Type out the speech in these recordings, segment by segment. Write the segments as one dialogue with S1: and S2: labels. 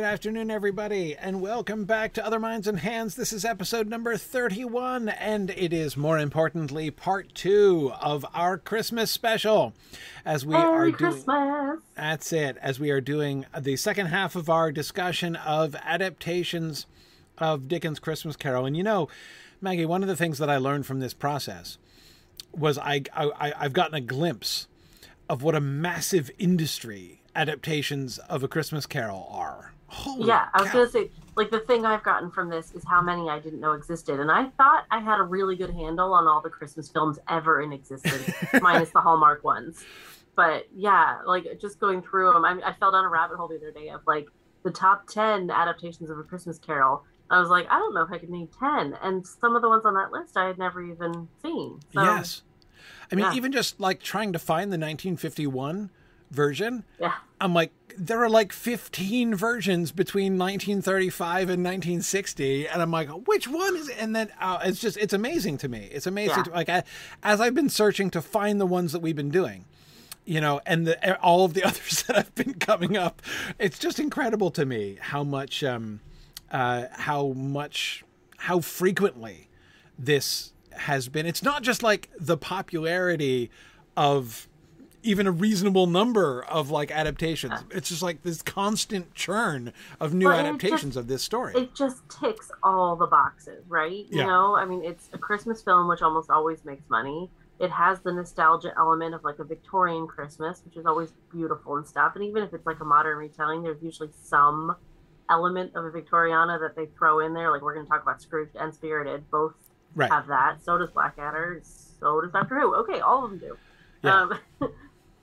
S1: Good afternoon, everybody, and welcome back to Other Minds and Hands. This is episode number 31, and it is more importantly part two of our Christmas special. As we
S2: Merry
S1: are doing. That's it. As we are doing the second half of our discussion of adaptations of Dickens' Christmas Carol. And you know, Maggie, one of the things that I learned from this process was I, I I've gotten a glimpse of what a massive industry adaptations of A Christmas Carol are. Holy
S2: Yeah, I was
S1: cow.
S2: gonna say, like the thing I've gotten from this is how many I didn't know existed, and I thought I had a really good handle on all the Christmas films ever in existence, minus the Hallmark ones. But yeah, like just going through them, I, I fell down a rabbit hole the other day of like the top ten adaptations of A Christmas Carol. I was like, I don't know if I could name ten, and some of the ones on that list I had never even seen. So,
S1: yes. I mean,
S2: yeah.
S1: even just like trying to find the 1951 version,
S2: yeah,
S1: I'm like, there are like 15 versions between 1935 and 1960, and I'm like, which one is? It? And then uh, it's just, it's amazing to me. It's amazing.
S2: Yeah.
S1: To, like, I, as I've been searching to find the ones that we've been doing, you know, and the, all of the others that have been coming up, it's just incredible to me how much, um, uh, how much, how frequently this has been. It's not just like the popularity of even a reasonable number of like adaptations. It's just like this constant churn of new
S2: it
S1: adaptations
S2: just-
S1: of this story.
S2: it just ticks all the boxes, right? You
S1: Yeah.
S2: know, I mean, it's a Christmas film, which almost always makes money. It has the nostalgia element of like a Victorian Christmas, which is always beautiful and stuff. And even if it's like a modern retelling, there's usually some element of a Victoriana that they throw in there. Like we're going to talk about Scrooge and Spirited, both
S1: right.
S2: have that. So does Blackadder. So does Doctor Who. Okay, all of them do.
S1: Yeah.
S2: Um,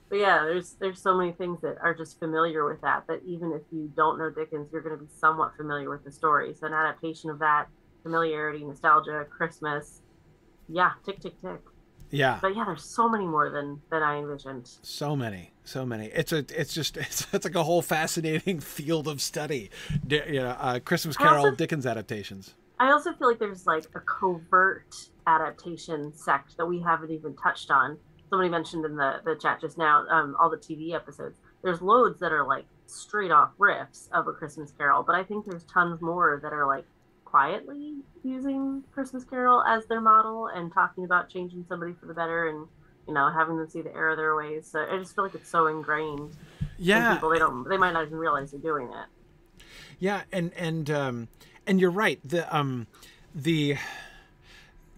S2: but yeah, there's there's so many things that are just familiar with that. That even if you don't know Dickens, you're going to be somewhat familiar with the story. So an adaptation of that familiarity, nostalgia, Christmas, yeah, tick tick tick.
S1: yeah.
S2: But yeah, there's so many more than than I envisioned.
S1: So many, so many. It's a, it's just, it's, it's like a whole fascinating field of study. Di- you know, uh, Christmas Carol
S2: also-
S1: Dickens adaptations.
S2: I also feel like there's like a covert adaptation sect that we haven't even touched on. Somebody mentioned in the, the chat just now, um, all the TV episodes. There's loads that are like straight off riffs of a Christmas Carol, but I think there's tons more that are like quietly using Christmas Carol as their model and talking about changing somebody for the better and you know having them see the error of their ways. So I just feel like it's so ingrained in
S1: Yeah,
S2: people they don't they might not even realize they're doing it.
S1: Yeah, and and um, and you're right. The um, the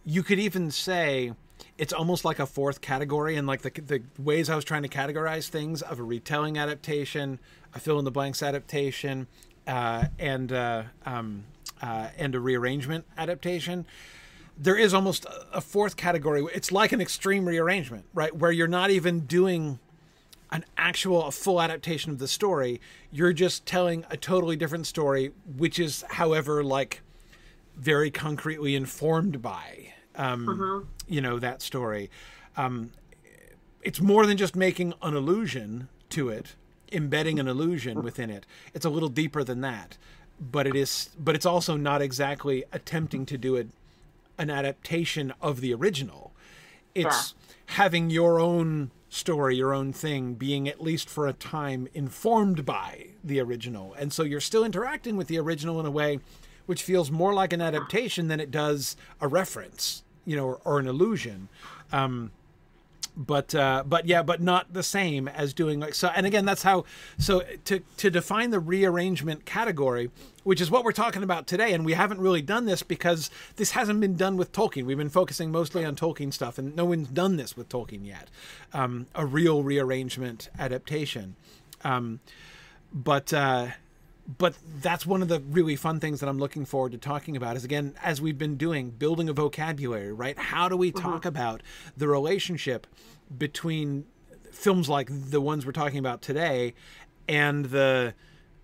S1: you could even say it's almost like a fourth category, and like the the ways I was trying to categorize things of a retelling adaptation, a fill in the blanks adaptation, uh, and uh, um, uh, and a rearrangement adaptation. There is almost a- fourth category. It's like an extreme rearrangement, right? Where you're not even doing an actual a full adaptation of the story you're just telling a totally different story which is however like very concretely informed by um you know that story. Um it's more than just making an allusion to it embedding an illusion within it. It's a little deeper than that. But it is but it's also not exactly attempting to do it an adaptation of the original. It's having your own story, your own thing, being at least for a time informed by the original. And so you're still interacting with the original in a way which feels more like an adaptation than it does a reference, you know, or, or an illusion. Um, but uh, but yeah, but not the same as doing like so. And again, that's how. So to to define the rearrangement category, which is what we're talking about today, and we haven't really done this because this hasn't been done with Tolkien. We've been focusing mostly on Tolkien stuff, and no one's done this with Tolkien yet. Um, a real rearrangement adaptation, um, but. Uh, but that's one of the really fun things that I'm looking forward to talking about is again, as we've been doing, building a vocabulary, right? How do we talk about the relationship between films like the ones we're talking about today and the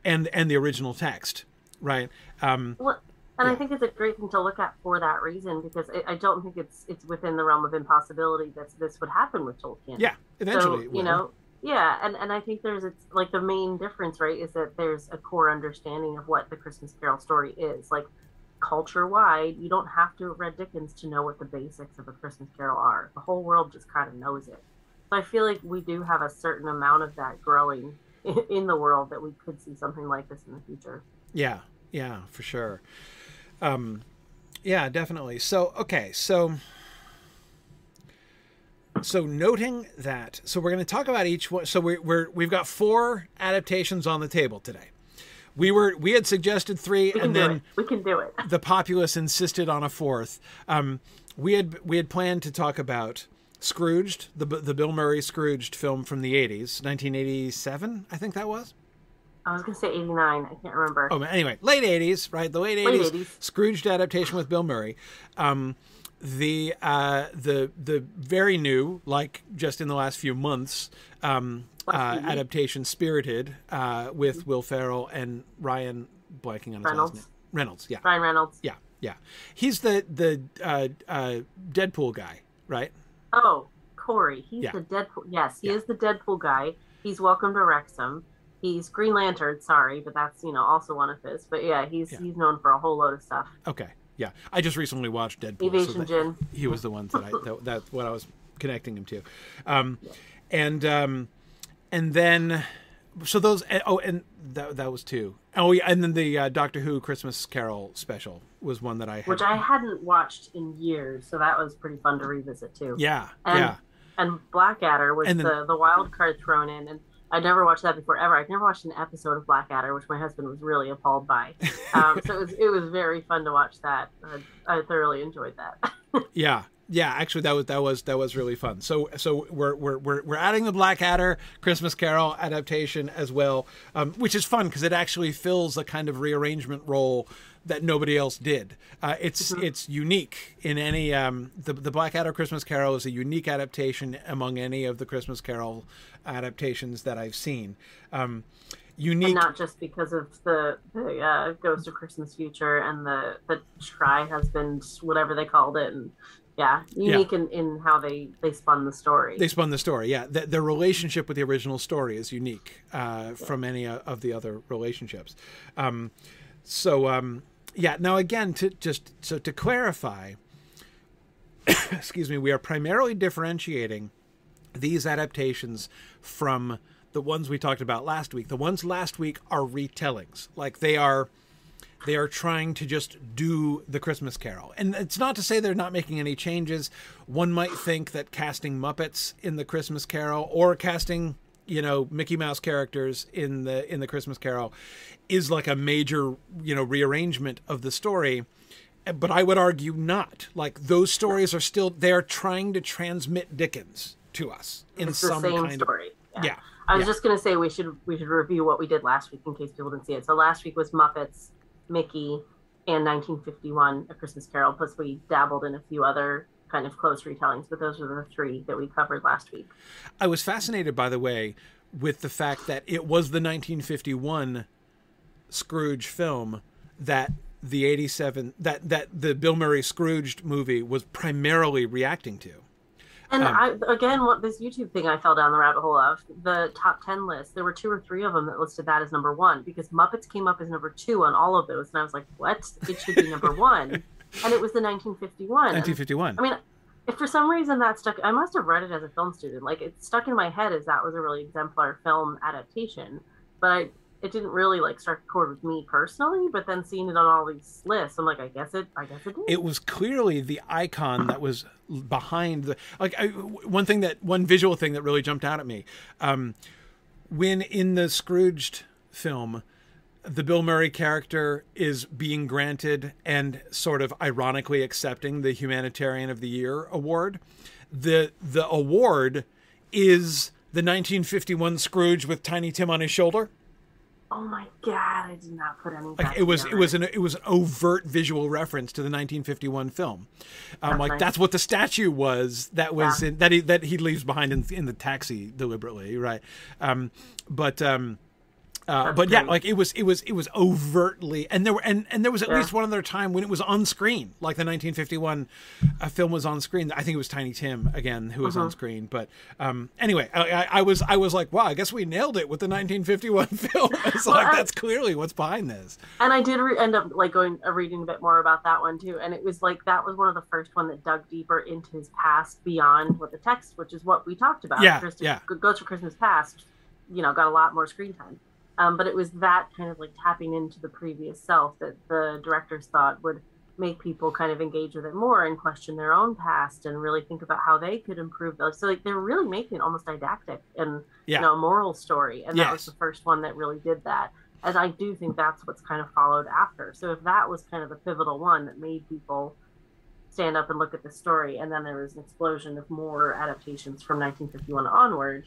S1: and and the original text, right? Um,
S2: Well, and
S1: Yeah.
S2: I think it's a great thing to look at for that reason because I, I don't think it's it's within the realm of impossibility that this would happen with Tolkien.
S1: yeah, eventually,
S2: so you know, yeah, and and I think there's it's like the main difference, right, is that there's a core understanding of what the Christmas Carol story is. Like culture wide, you don't have to have read Dickens to know what the basics of a Christmas Carol are. The whole world just kind of knows it. So I feel like we do have a certain amount of that growing in the world that we could see something like this in the future.
S1: Yeah, yeah, for sure. Um, yeah, definitely. So okay, so so noting that, so we're going to talk about each one. So we're, we're we've got four adaptations on the table today. We were we had suggested three, and then
S2: it. We can do it.
S1: the populace insisted on a fourth. Um, we had we had planned to talk about Scrooged, the the Bill Murray Scrooged film from the '80s, 1987, I think that was.
S2: I was gonna say eighty nine. I can't remember.
S1: Oh, anyway, late '80s, right? The late
S2: Late
S1: '80s,
S2: 80s.
S1: Scrooged adaptation with Bill Murray. Um, the uh, the the very new, like just in the last few months, um, uh, adaptation Spirited uh, with Will Ferrell and Ryan blanking on his
S2: Reynolds.
S1: name. Reynolds, yeah,
S2: Ryan Reynolds.
S1: yeah, yeah. He's the the uh, uh, Deadpool guy, right?
S2: Oh, Corey. He's
S1: Yeah.
S2: the Deadpool. Yes, he
S1: Yeah.
S2: is the Deadpool guy. He's Welcome to Wrexham. He's Green Lantern. Sorry, but that's you know also one of his. But yeah, he's
S1: Yeah.
S2: he's known for a whole load of stuff.
S1: Okay, yeah. I just recently watched Deadpool. so that- he was the one that I that, that's what I was connecting him to, um, and um, and then so those oh and that that was two. Oh yeah, and then the uh, Doctor Who Christmas Carol special was one that I had.
S2: which I hadn't watched in years, so that was pretty fun to revisit too.
S1: yeah
S2: And-
S1: yeah
S2: And Blackadder was
S1: then-
S2: the the wild card thrown in, and I'd never watched that before ever. I'd never watched an episode of Blackadder, which my husband was really appalled by. Um, so it was it was very fun to watch that. I, I thoroughly enjoyed that.
S1: yeah yeah actually that was that was that was really fun so so we're we're we're, we're adding the blackadder christmas carol adaptation as well um, which is fun because it actually fills a kind of rearrangement role that nobody else did uh, it's it's unique in any um, the, the blackadder christmas carol is a unique adaptation among any of the christmas carol adaptations that i've seen um, unique
S2: and not just because of the the uh, Ghost of Christmas Future and the the Try Husband, whatever they called it, and yeah, unique in, in how they they spun the story.
S1: They spun the story, yeah. The, their relationship with the original story is unique uh, from any uh, of the other relationships. Um, so, um, yeah. Now, again, to just so to clarify, excuse me, we are primarily differentiating these adaptations from the ones we talked about last week. The ones last week are retellings, like they are they are trying to just do the Christmas Carol. And it's not to say they're not making any changes. One might think that casting Muppets in the Christmas Carol or casting, you know, Mickey Mouse characters in the in the Christmas Carol is like a major, you know, rearrangement of the story. But I would argue not. Like those stories are still they are trying to transmit Dickens to us in
S2: it's
S1: some kind
S2: story.
S1: of yeah.
S2: I was
S1: yeah.
S2: just gonna say we should we should review what we did last week in case people didn't see it. So last week was Muppets, Mickey, and 1951: A Christmas Carol. Plus we dabbled in a few other kind of close retellings, but those are the three that we covered last week.
S1: I was fascinated, by the way, with the fact that it was the 1951 Scrooge film that the 87 that that the Bill Murray Scrooged movie was primarily reacting to.
S2: And
S1: Um,
S2: I again, what this YouTube thing I fell down the rabbit hole of the top ten list. There were two or three of them that listed that as number one because Muppets came up as number two on all of those, and I was like, "What? It should be number one," and it was the 1951. And,
S1: 1951.
S2: I mean, if for some reason that stuck, I must have read it as a film student. Like it stuck in my head as that was a really exemplar film adaptation, but I, it didn't really like strike a chord with me personally. But then seeing it on all these lists, I'm like, I guess it, I guess it did.
S1: it was clearly the icon that was behind the like I, one thing that one visual thing that really jumped out at me um, when in the Scrooged film the Bill Murray character is being granted and sort of ironically accepting the Humanitarian of the Year award. The the award is the 1951 Scrooge with Tiny Tim on his shoulder.
S2: Oh my god, I did not put any.
S1: like it was it was an it was an overt visual reference to the 1951 film. Um
S2: That's
S1: like that's what the statue was that was
S2: Yeah.
S1: in, that he that he leaves behind in, in the taxi deliberately right? Um but um uh, but yeah, like it was, it was, it was overtly, and there were, and, and there was at least one other time when it was on screen, like the 1951 uh, film was on screen. I think it was Tiny Tim again who was on
S2: Mhm.
S1: screen. But um, anyway, I, I, I was, I was like, wow, I guess we nailed it with the 1951 film. It's
S2: Well,
S1: like
S2: I-
S1: that's clearly what's behind this.
S2: And I did re- end up like going uh, reading a bit more about that one too, and it was like that was one of the first one that dug deeper into his past beyond what the text, which is what we talked about.
S1: Yeah,
S2: Christ-
S1: yeah.
S2: Ghost for Christmas Past you know, got a lot more screen time. Um, but it was that kind of like tapping into the previous self that the directors thought would make people kind of engage with it more and question their own past and really think about how they could improve those. So like they're really making it almost didactic and
S1: Yeah.
S2: you know a moral story, and that was the first one that really did that. And I do think that's what's kind of followed after. So if that was kind of the pivotal one that made people stand up and look at the story, and then there was an explosion of more adaptations from 1951 onward.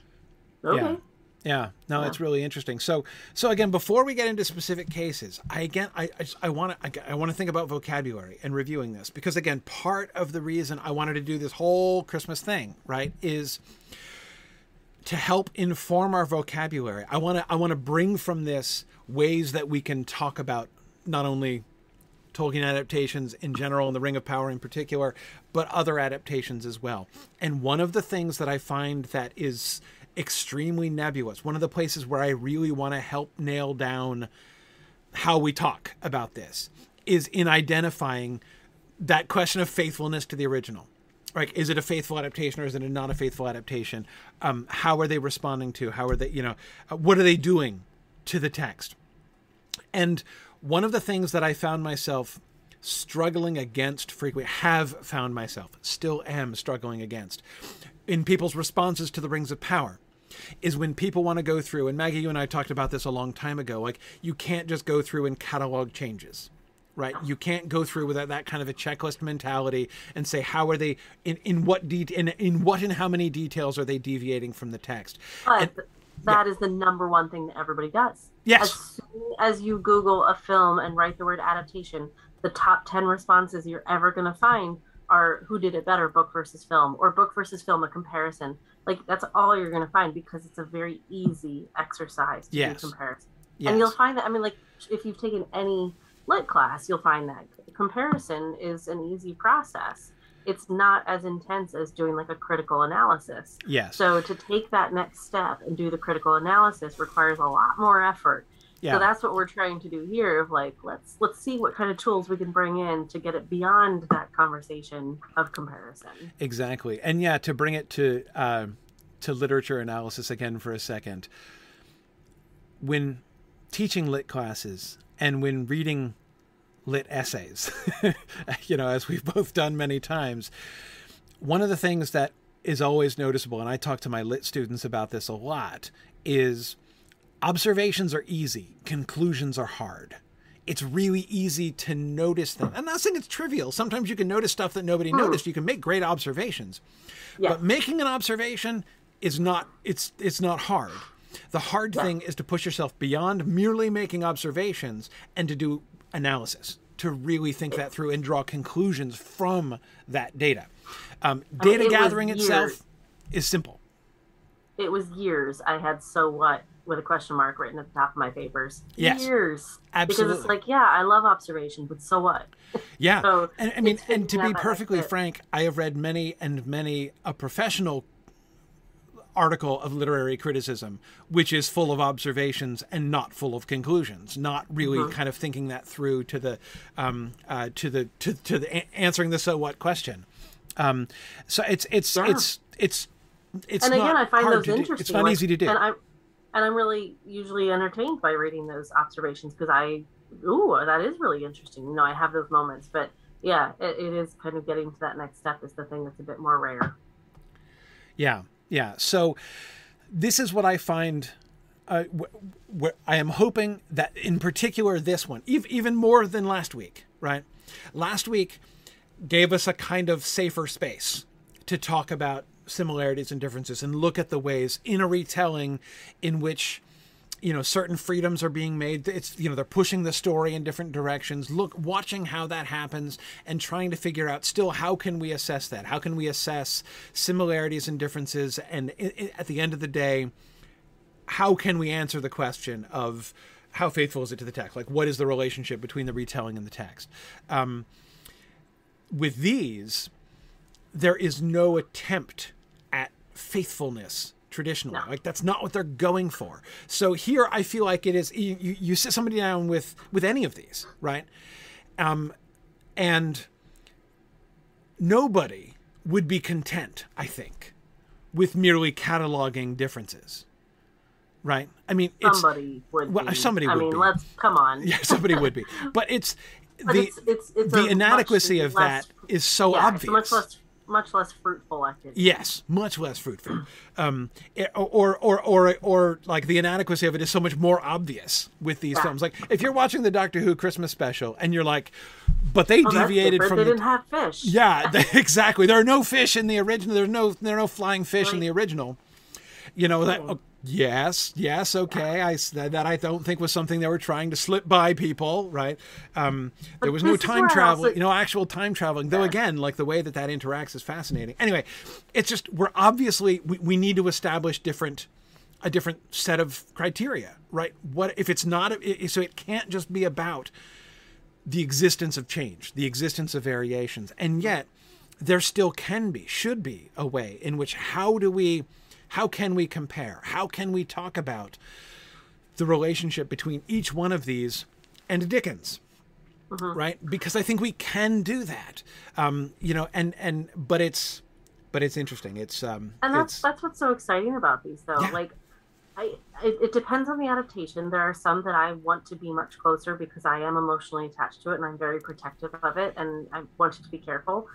S2: Okay.
S1: Yeah. Yeah, no, it's really interesting. So, so again, before we get into specific cases, I again, I, I, I want to, I, I want to think about vocabulary and reviewing this because again, part of the reason I wanted to do this whole Christmas thing, right, is to help inform our vocabulary. I want to, I want to bring from this ways that we can talk about not only Tolkien adaptations in general and The Ring of Power in particular, but other adaptations as well. And one of the things that I find that is extremely nebulous, one of the places where I really want to help nail down how we talk about this, is in identifying that question of faithfulness to the original. Like, is it a faithful adaptation or is it a not a faithful adaptation? Um, how are they responding to? How are they, you know, uh, what are they doing to the text? And one of the things that I found myself struggling against frequently, have found myself, still am struggling against, in people's responses to the Rings of Power, is when people want to go through, and Maggie, you and I talked about this a long time ago, like you can't just go through and catalog changes. Right, you can't go through without that, that kind of a checklist mentality and say how are they in, in what de- in in what and how many details are they deviating from the text?
S2: But
S1: And-
S2: that is the number one thing that everybody does.
S1: Yes.
S2: As soon as you Google a film and write the word adaptation, the top 10 responses you're ever going to find are who did it better, book versus film, or book versus film, a comparison. Like, that's all you're going to find because it's a very easy exercise to
S1: Yes.
S2: do comparison.
S1: Yes.
S2: And you'll find that, I mean, like, if you've taken any lit class, you'll find that comparison is an easy process. It's not as intense as doing like a critical analysis.
S1: yes.
S2: So to take that next step and do the critical analysis requires a lot more effort.
S1: Yeah.
S2: So that's what we're trying to do here of like let's let's see what kind of tools we can bring in to get it beyond that conversation of comparison.
S1: Exactly, and yeah, to bring it to uh, to literature analysis again for a second. When teaching lit classes and when reading lit essays, you know, as we've both done many times, one of the things that is always noticeable, and I talk to my lit students about this a lot, is observations are easy, conclusions are hard. It's really easy to notice them. I'm not saying it's trivial. Sometimes you can notice stuff that nobody noticed. You can make great observations. But making an observation is not it's it's not hard. The hard thing is to push yourself beyond merely making observations and to do analysis, to really think that through and draw conclusions from that data. Um, data
S2: it
S1: gathering itself is simple.
S2: It was years I had so what with a question mark written at the top of my papers.
S1: Yes.
S2: Years. Because it's like, yeah, I love observation, but so what?
S1: Yeah,
S2: So
S1: and I mean, and to be perfectly frank, I have read many and many a professional article of literary criticism, which is full of observations and not full of conclusions, not really
S2: Mm-hmm.
S1: kind of thinking that through to the um, uh, to the to, to the a- answering the so what question. Um, so it's it's
S2: Yeah.
S1: it's it's it's
S2: and again, I find those
S1: do.
S2: interesting.
S1: It's not
S2: like-
S1: easy to do.
S2: And I'm and I'm really usually entertained by reading those observations because I, ooh, that is really interesting. You know, I have those moments, but yeah, it, it is kind of getting to that next step is the thing that's a bit more rare.
S1: Yeah, yeah. So this is what I find. Uh, wh- wh- I am hoping that, in particular, this one, ev- even more than last week, right? Last week gave us a kind of safer space to talk about similarities and differences and look at the ways in a retelling in which you know certain freedoms are being made. It's you know they're pushing the story in different directions. Look watching how that happens and trying to figure out still how can we assess that? How can we assess similarities and differences? And at the end of the day how can we answer the question of how faithful is it to the text? Like what is the relationship between the retelling and the text? Um, with these there is no attempt at faithfulness traditionally. Like that's not what they're going for. So here, I feel like it is. You, you, you sit somebody down with with any of these, right? Um, and nobody would be content, I think, with merely cataloging differences. right? I mean, it's
S2: somebody would
S1: well,
S2: be.
S1: somebody
S2: I
S1: would
S2: mean,
S1: be.
S2: let's come on.
S1: yeah, somebody would be, but it's
S2: But
S1: the
S2: it's, it's, it's
S1: the inadequacy
S2: much
S1: of that
S2: less-
S1: is so
S2: yeah,
S1: obvious.
S2: Much less much less fruitful activity.
S1: Yes, much less fruitful. Um, it- or, or, or, or, like the inadequacy of it is so much more obvious with these
S2: Yeah.
S1: films. Like if you're watching the Doctor Who Christmas special and you're like, but they
S2: Oh,
S1: deviated from
S2: They
S1: the
S2: didn't have fish.
S1: yeah, they- exactly. There are no fish in the original. There's no there are no flying fish in the original. You know that. oh, yes, yes, okay. i that I don't think was something they were trying to slip by people, right? Um, there was no time travel,
S2: also-
S1: you know, actual time traveling. Though again, like the way that that interacts is fascinating. Anyway, it's just we're obviously we, we need to establish different a different set of criteria, right? What if it's not? It, so it can't just be about the existence of change, the existence of variations. And yet, there still can be, should be a way in which how do we, how can we compare? How can we talk about the relationship between each one of these and Dickens? Right? Because I think we can do that. Um, you know, and, and, but it's, but it's interesting. It's, um,
S2: and that's
S1: it's,
S2: that's what's so exciting about these though
S1: Yeah.
S2: like I, it, it depends on the adaptation there are some that i want to be much closer because i am emotionally attached to it and i'm very protective of it and i wanted to be careful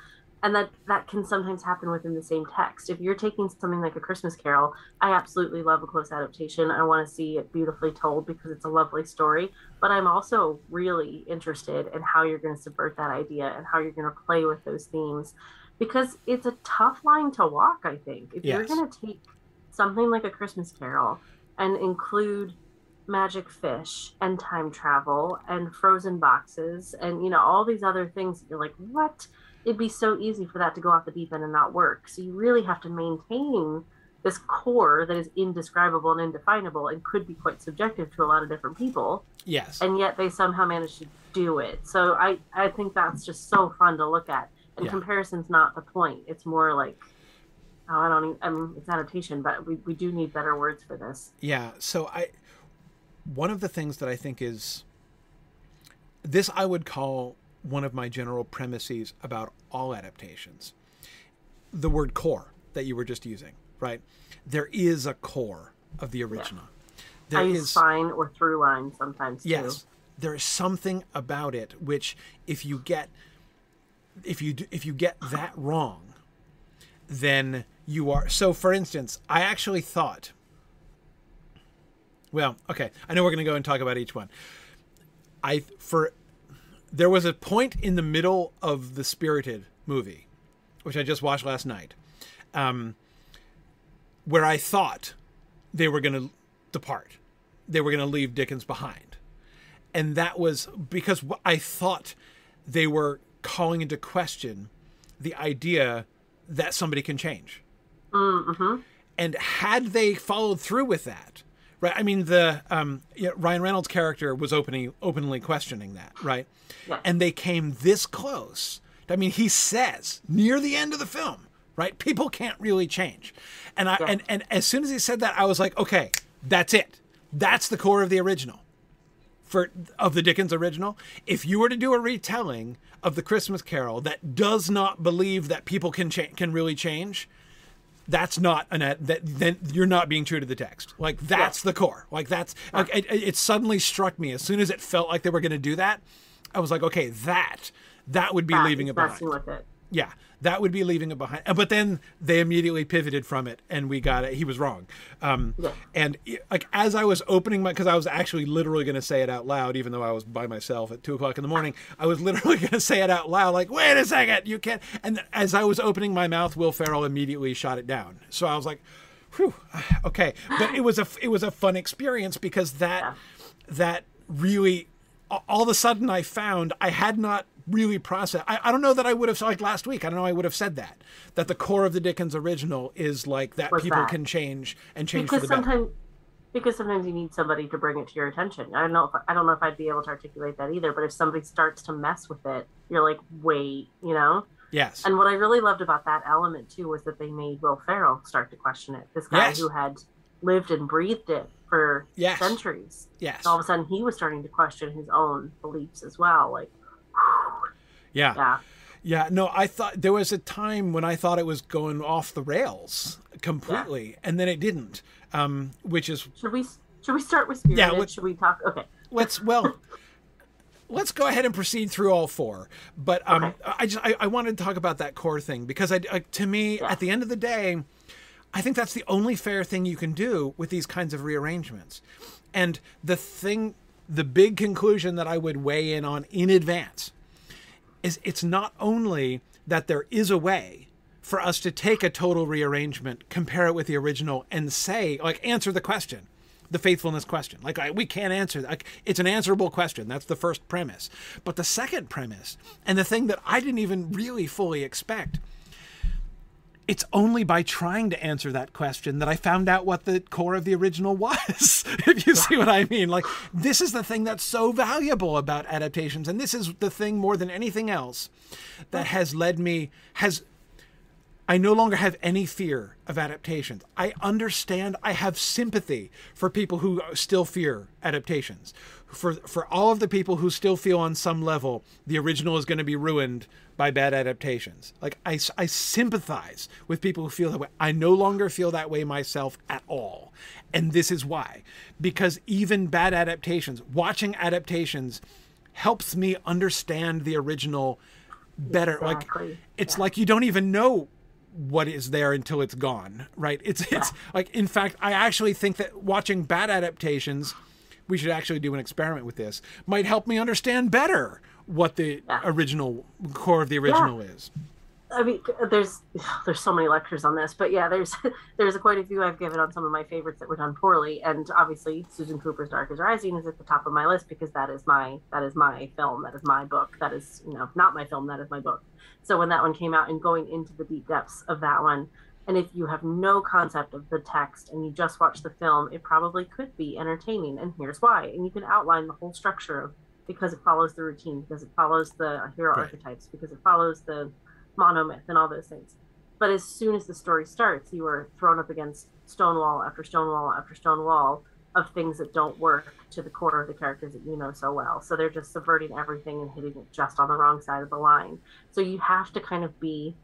S2: and that that can sometimes happen within the same text. If you're taking something like a christmas carol i absolutely love a close adaptation. I want to see it beautifully told because it's a lovely story. But i'm also really interested in how you're going to subvert that idea and how you're going to play with those themes. Because it's a tough line to walk i think. If you're going to take something like a christmas carol and include magic fish and time travel and frozen boxes and you know all these other things you're like what it'd be so easy for that to go off the deep end and not work so you really have to maintain this core that is indescribable and indefinable and could be quite subjective to a lot of different people
S1: yes.
S2: and yet they somehow managed to do it. So I I think that's just so fun to look at. And
S1: Yeah.
S2: comparison's not the point. It's more like oh, I don't even, I mean it's adaptation, but we, we do need better words for this.
S1: Yeah. So I, one of the things that I think is, this I would call one of my general premises about all adaptations. The word core that you were just using, right? There is a core of the original. There
S2: I
S1: is
S2: use spine or through line sometimes too.
S1: yes. There is something about it which, if you get, if you if you get that wrong, then you are. So, for instance, I actually thought. Well, okay, I know we're going to go and talk about each one. I for there was a point in the middle of the Spirited movie, which I just watched last night, um, where I thought they were going to depart. They were going to leave Dickens behind. And that was because I thought they were calling into question the idea that somebody can change.
S2: Mm-hmm.
S1: And had they followed through with that, right? I mean, the um, you know, Ryan Reynolds' character was openly openly questioning that, right? And they came this close. I mean, he says near the end of the film, right? People can't really change, and I and and as soon as he said that, I was like, okay, that's it. That's the core of the original for of the Dickens original. If you were to do a retelling of the Christmas Carol that does not believe that people can cha- can really change, that's not an ad- that then you're not being true to the text. Like that's the core. Like that's like it, it suddenly struck me as soon as it felt like they were going to do that. I was like, okay, that that would be
S2: That
S1: leaving it behind. Yeah, that would be leaving it behind. But then they immediately pivoted from it, and we got it. He was wrong. Um,
S2: Yeah.
S1: And like as I was opening my, because I was actually literally going to say it out loud, even though I was by myself at two o'clock in the morning. I was literally going to say it out loud, like, "Wait a second, you can't." And as I was opening my mouth, Will Ferrell immediately shot it down. So I was like, "Whew, okay." But it was a it was a fun experience because that
S2: Yeah.
S1: that really all of a sudden I found I had not really process. I, I don't know that I would have like last week. I don't know I would have said that that the core of the Dickens original is like that people
S2: that.
S1: can change and change
S2: because
S1: for the better.
S2: sometimes because sometimes you need somebody to bring it to your attention. I don't know if I don't know if I'd be able to articulate that either. But if somebody starts to mess with it, you're like, wait, you know.
S1: Yes.
S2: And what I really loved about that element too was that they made Will Ferrell start to question it. This guy
S1: Yes.
S2: who had lived and breathed it for
S1: Yes.
S2: centuries.
S1: yes.
S2: And all of a sudden, he was starting to question his own beliefs as well. Like,
S1: Yeah.
S2: yeah,
S1: Yeah, no, I thought there was a time when I thought it was going off the rails completely, yeah. and then it didn't. Um, which is
S2: should we should we start with Spirited? Yeah, should we talk? Okay,
S1: let's well. let's go ahead and proceed through all four. But um, okay. I just I, I, wanted to talk about that core thing because I, I to me yeah. at the end of the day, I think that's the only fair thing you can do with these kinds of rearrangements. And the thing, the big conclusion that I would weigh in on in advance is it's not only that there is a way for us to take a total rearrangement, compare it with the original, and say, like, answer the question, the faithfulness question. Like, I, we can't answer that. Like, it's an answerable question. That's the first premise. But the second premise, and the thing that I didn't even really fully expect, it's only by trying to answer that question that I found out what the core of the original was. if you see what I mean. Like, this is the thing that's so valuable about adaptations. And this is the thing more than anything else that has led me, has. I no longer have any fear of adaptations. I understand, I have sympathy for people who still fear adaptations. For, for all of the people who still feel on some level the original is going to be ruined by bad adaptations. Like I, I sympathize with people who feel that way. I no longer feel that way myself at all. And this is why. Because even bad adaptations, watching adaptations helps me understand the original better. Exactly. Like it's yeah. like you don't even know what is there until it's gone, right? It's it's yeah. like in fact, I actually think that watching bad adaptations, we should actually do an experiment with this, might help me understand better what the yeah. original core of the original yeah. is.
S2: I mean, there's there's so many lectures on this, but yeah, there's there's quite a few I've given on some of my favorites that were done poorly, and obviously Susan Cooper's Dark is Rising is at the top of my list because that is my that is my film, that is my book, that is you know not my film, that is my book. So when that one came out and going into the deep depths of that one, and if you have no concept of the text and you just watch the film, it probably could be entertaining, and here's why, and you can outline the whole structure of because it follows the routine, because it follows the hero right. archetypes, because it follows the monomyth and all those things. But as soon as the story starts, you are thrown up against stonewall after stonewall after stonewall of things that don't work to the core of the characters that you know so well. So they're just subverting everything and hitting it just on the wrong side of the line. So you have to kind of be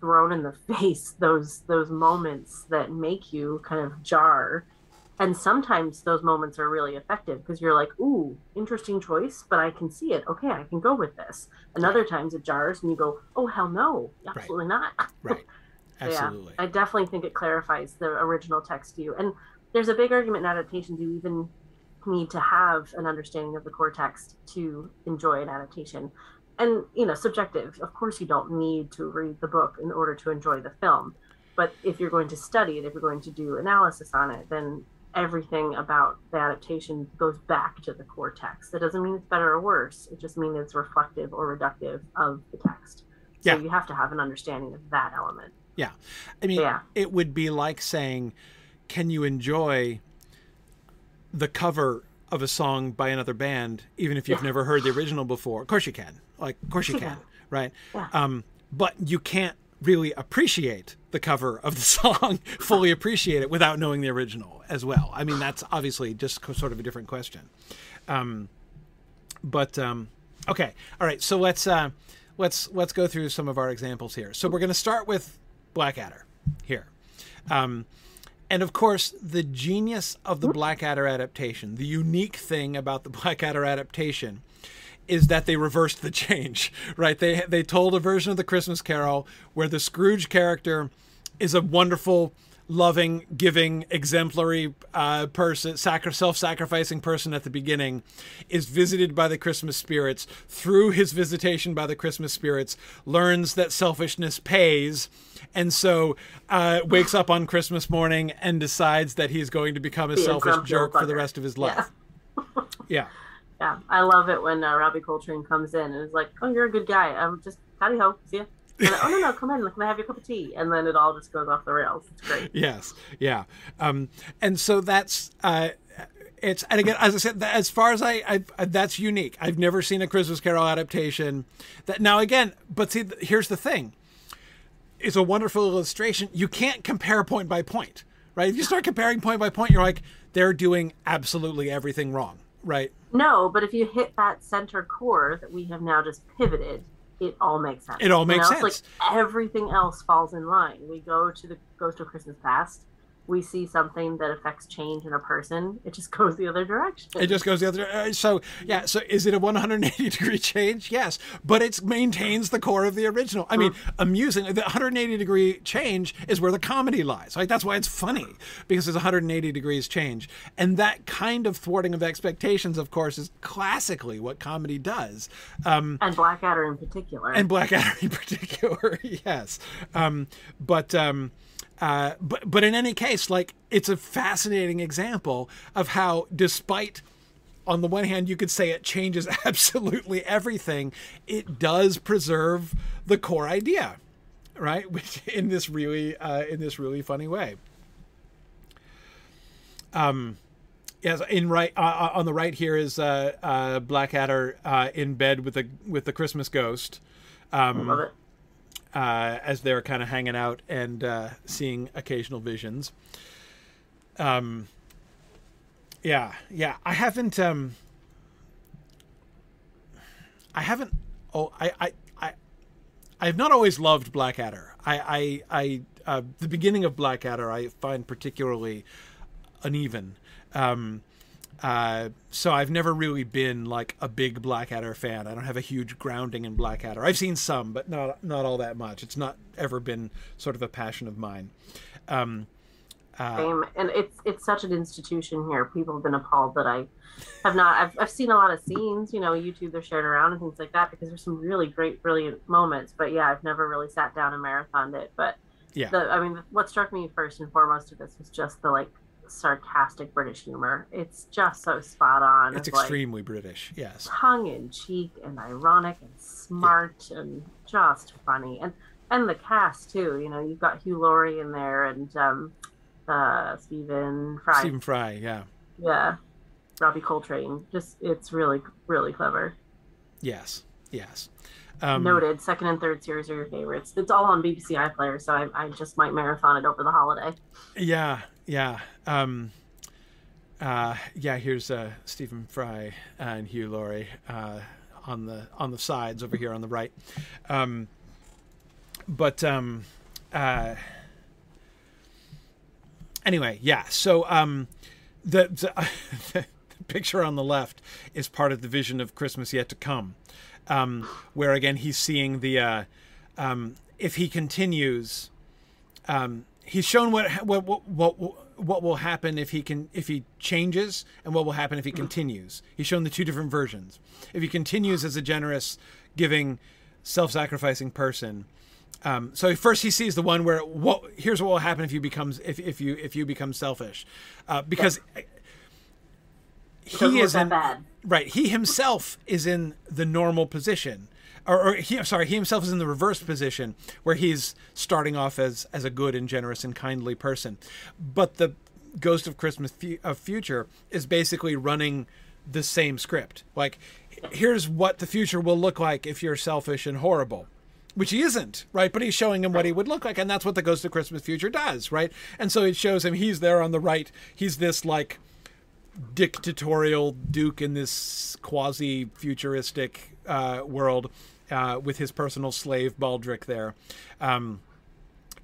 S2: thrown in the face those those moments that make you kind of jar and sometimes those moments are really effective because you're like ooh interesting choice but i can see it. Okay i can go with this. And other times it jars and you go oh hell no absolutely right. not.
S1: Right. Absolutely
S2: yeah, i definitely think it clarifies the original text to you. And there's a big argument in adaptations you even need to have an understanding of the core text to enjoy an adaptation? And you know subjective. Of course you don't need to read the book in order to enjoy the film. But if you're going to study it if you're going to do analysis on it then everything about the adaptation goes back to the core text. That doesn't mean it's better or worse. It just means it's reflective or reductive of the text. So yeah. you have to have an understanding of that element.
S1: Yeah. I mean, yeah. it would be like saying, can you enjoy the cover of a song by another band, even if you've yeah. never heard the original before? Of course you can. Like, of course you can, right? Yeah. Um, but you can't really appreciate the cover of the song, fully appreciate it without knowing the original as well. I mean, that's obviously just sort of a different question. Um, but um, okay, all right. So let's uh, let's let's go through some of our examples here. So we're going to start with Blackadder here. Um, and of course, the genius of the Blackadder adaptation, the unique thing about the Blackadder adaptation is that they reversed the change, right? They they told a version of the Christmas Carol where the Scrooge character is a wonderful, loving, giving, exemplary uh, person, sacri- self-sacrificing person at the beginning, is visited by the Christmas spirits. Through his visitation by the Christmas spirits, learns that selfishness pays, and so uh, wakes up on Christmas morning and decides that he's going to become a selfish jerk for the rest of his life. Yeah. yeah.
S2: Yeah, I love it when uh, Robbie Coltrane comes in and is like, "Oh, you're a good guy. I'm just howdy ho, see ya." Oh no no, come in. Can I have your cup of tea? And then it all just goes off the rails. It's great.
S1: Yes, yeah, um, and so that's. Uh, it's and again, as I said, as far as I, I, that's unique. I've never seen a Christmas Carol adaptation. That now again, but see, here's the thing: it's a wonderful illustration. You can't compare point by point, right? If you start comparing point by point, you're like, they're doing absolutely everything wrong, right?
S2: No, but if you hit that center core that we have now just pivoted, it all makes sense.
S1: It all makes
S2: you know?
S1: sense.
S2: Like everything else falls in line. We go to the Ghost of Christmas Past. We see something that affects change in a person. It just goes the other direction.
S1: It just goes the other. Uh, so yeah. So is it a 180 degree change? Yes, but it maintains the core of the original. I mean, amusing. The 180 degree change is where the comedy lies. Right? that's why it's funny because it's 180 degrees change, and that kind of thwarting of expectations, of course, is classically what comedy does. Um,
S2: and Blackadder in particular.
S1: and Blackadder in particular, yes. Um, but um, uh, but but in any case, like it's a fascinating example of how, despite on the one hand, you could say it changes absolutely everything. It does preserve the core idea, right? Which in this really uh, in this really funny way. Um, yes, in right uh, on the right here is uh, uh, Blackadder uh, in bed with the with the Christmas ghost. Um. Uh, as they're kind of hanging out and uh, seeing occasional visions. Um, yeah, yeah. I haven't. Um, I haven't. Oh, I, I, I, I have not always loved Blackadder. I, I, I. Uh, the beginning of Blackadder, I find particularly uneven. Um, uh, so I've never really been like a big Blackadder fan. I don't have a huge grounding in Blackadder. I've seen some, but not not all that much. It's not ever been sort of a passion of mine. Um, uh,
S2: Same. And it's it's such an institution here. People have been appalled that I have not. I've, I've seen a lot of scenes, you know, YouTube they're shared around and things like that because there's some really great, brilliant moments. But yeah, I've never really sat down and marathoned it. But
S1: yeah,
S2: the, I mean, what struck me first and foremost of this was just the like sarcastic British humor. It's just so spot on.
S1: it's
S2: It's like,
S1: extremely British. Yes.
S2: tongue in cheek and ironic and smart and just funny and and the cast too you know you've got hugh laurie in there and um uh stephen fry
S1: Stephen Fry. Yeah.
S2: yeah robbie coltrane just it's really really clever
S1: Yes. Yes. Um,
S2: noted second and third series are your favorites it's all on bbc iplayer so I, I just might marathon it over the holiday
S1: Yeah, yeah. Um, uh, yeah, here's uh, Stephen Fry and Hugh Laurie uh, on the on the sides over here on the right. Um, but um, uh, anyway, yeah. So um, the, the, the picture on the left is part of the vision of Christmas yet to come, um, where again he's seeing the uh, um, if he continues um, he's shown what, what what what what will happen if he can if he changes and what will happen if he continues. He's shown the two different versions. If he continues as a generous, giving, self-sacrificing person. Um, so first he sees the one where what here's what will happen if you becomes if, if you if you become selfish, uh, because he
S2: look
S1: is in
S2: bad
S1: right he himself is in the normal position or, or he I'm sorry he himself is in the reverse position where he's starting off as as a good and generous and kindly person but the ghost of christmas of future is basically running the same script like here's what the future will look like if you're selfish and horrible which he isn't, right? But he's showing him what he would look like, and that's what the Ghost of Christmas Future does, right? And so it shows him he's there on the right. He's this like dictatorial duke in this quasi futuristic uh, world uh, with his personal slave Baldric there. Um,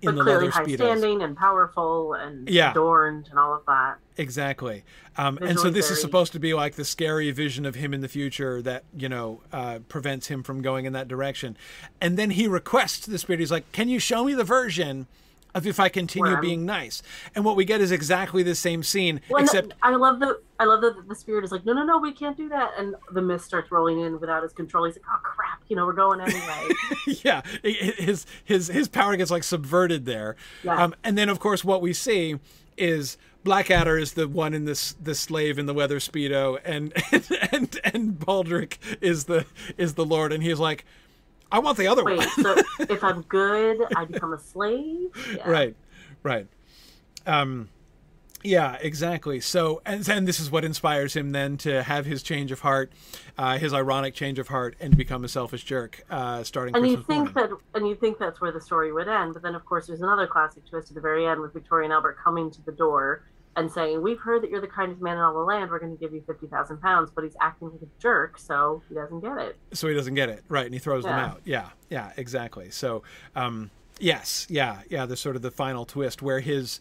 S1: in
S2: but
S1: the
S2: clearly
S1: leather
S2: high standing and powerful and
S1: Yeah.
S2: adorned and all of that
S1: Exactly. Um, and so this is supposed to be like the scary vision of him in the future that, you know, uh, prevents him from going in that direction. And then he requests the spirit, he's like, Can you show me the version of if I continue
S2: I'm-
S1: being nice? And what we get is exactly the same scene,
S2: Well,
S1: except
S2: I love the I love that the spirit is like, no, no, no, we can't do that, and the mist starts rolling in without his control. He's like, oh crap, you know, we're going anyway.
S1: yeah, his his his power gets like subverted there.
S2: Yeah.
S1: Um, and then of course what we see is Blackadder is the one in this the slave in the weather speedo, and and and, and Baldric is the is the lord, and he's like, I want the other
S2: Wait,
S1: one.
S2: so if I'm good, I become a slave? Yeah.
S1: right, right. Um, yeah, exactly. So, and then this is what inspires him then to have his change of heart, uh, his ironic change of heart, and become a selfish jerk. Uh, starting
S2: And you think
S1: morning.
S2: that, and you think that's where the story would end, but then of course there's another classic twist at the very end with Victoria and Albert coming to the door and saying, "We've heard that you're the kindest man in all the land. We're going to give you fifty thousand pounds," but he's acting like a jerk, so he doesn't get it.
S1: So he doesn't get it right, and he throws them out. Yeah, yeah, exactly. So, um, yes, yeah, yeah. There's sort of the final twist where his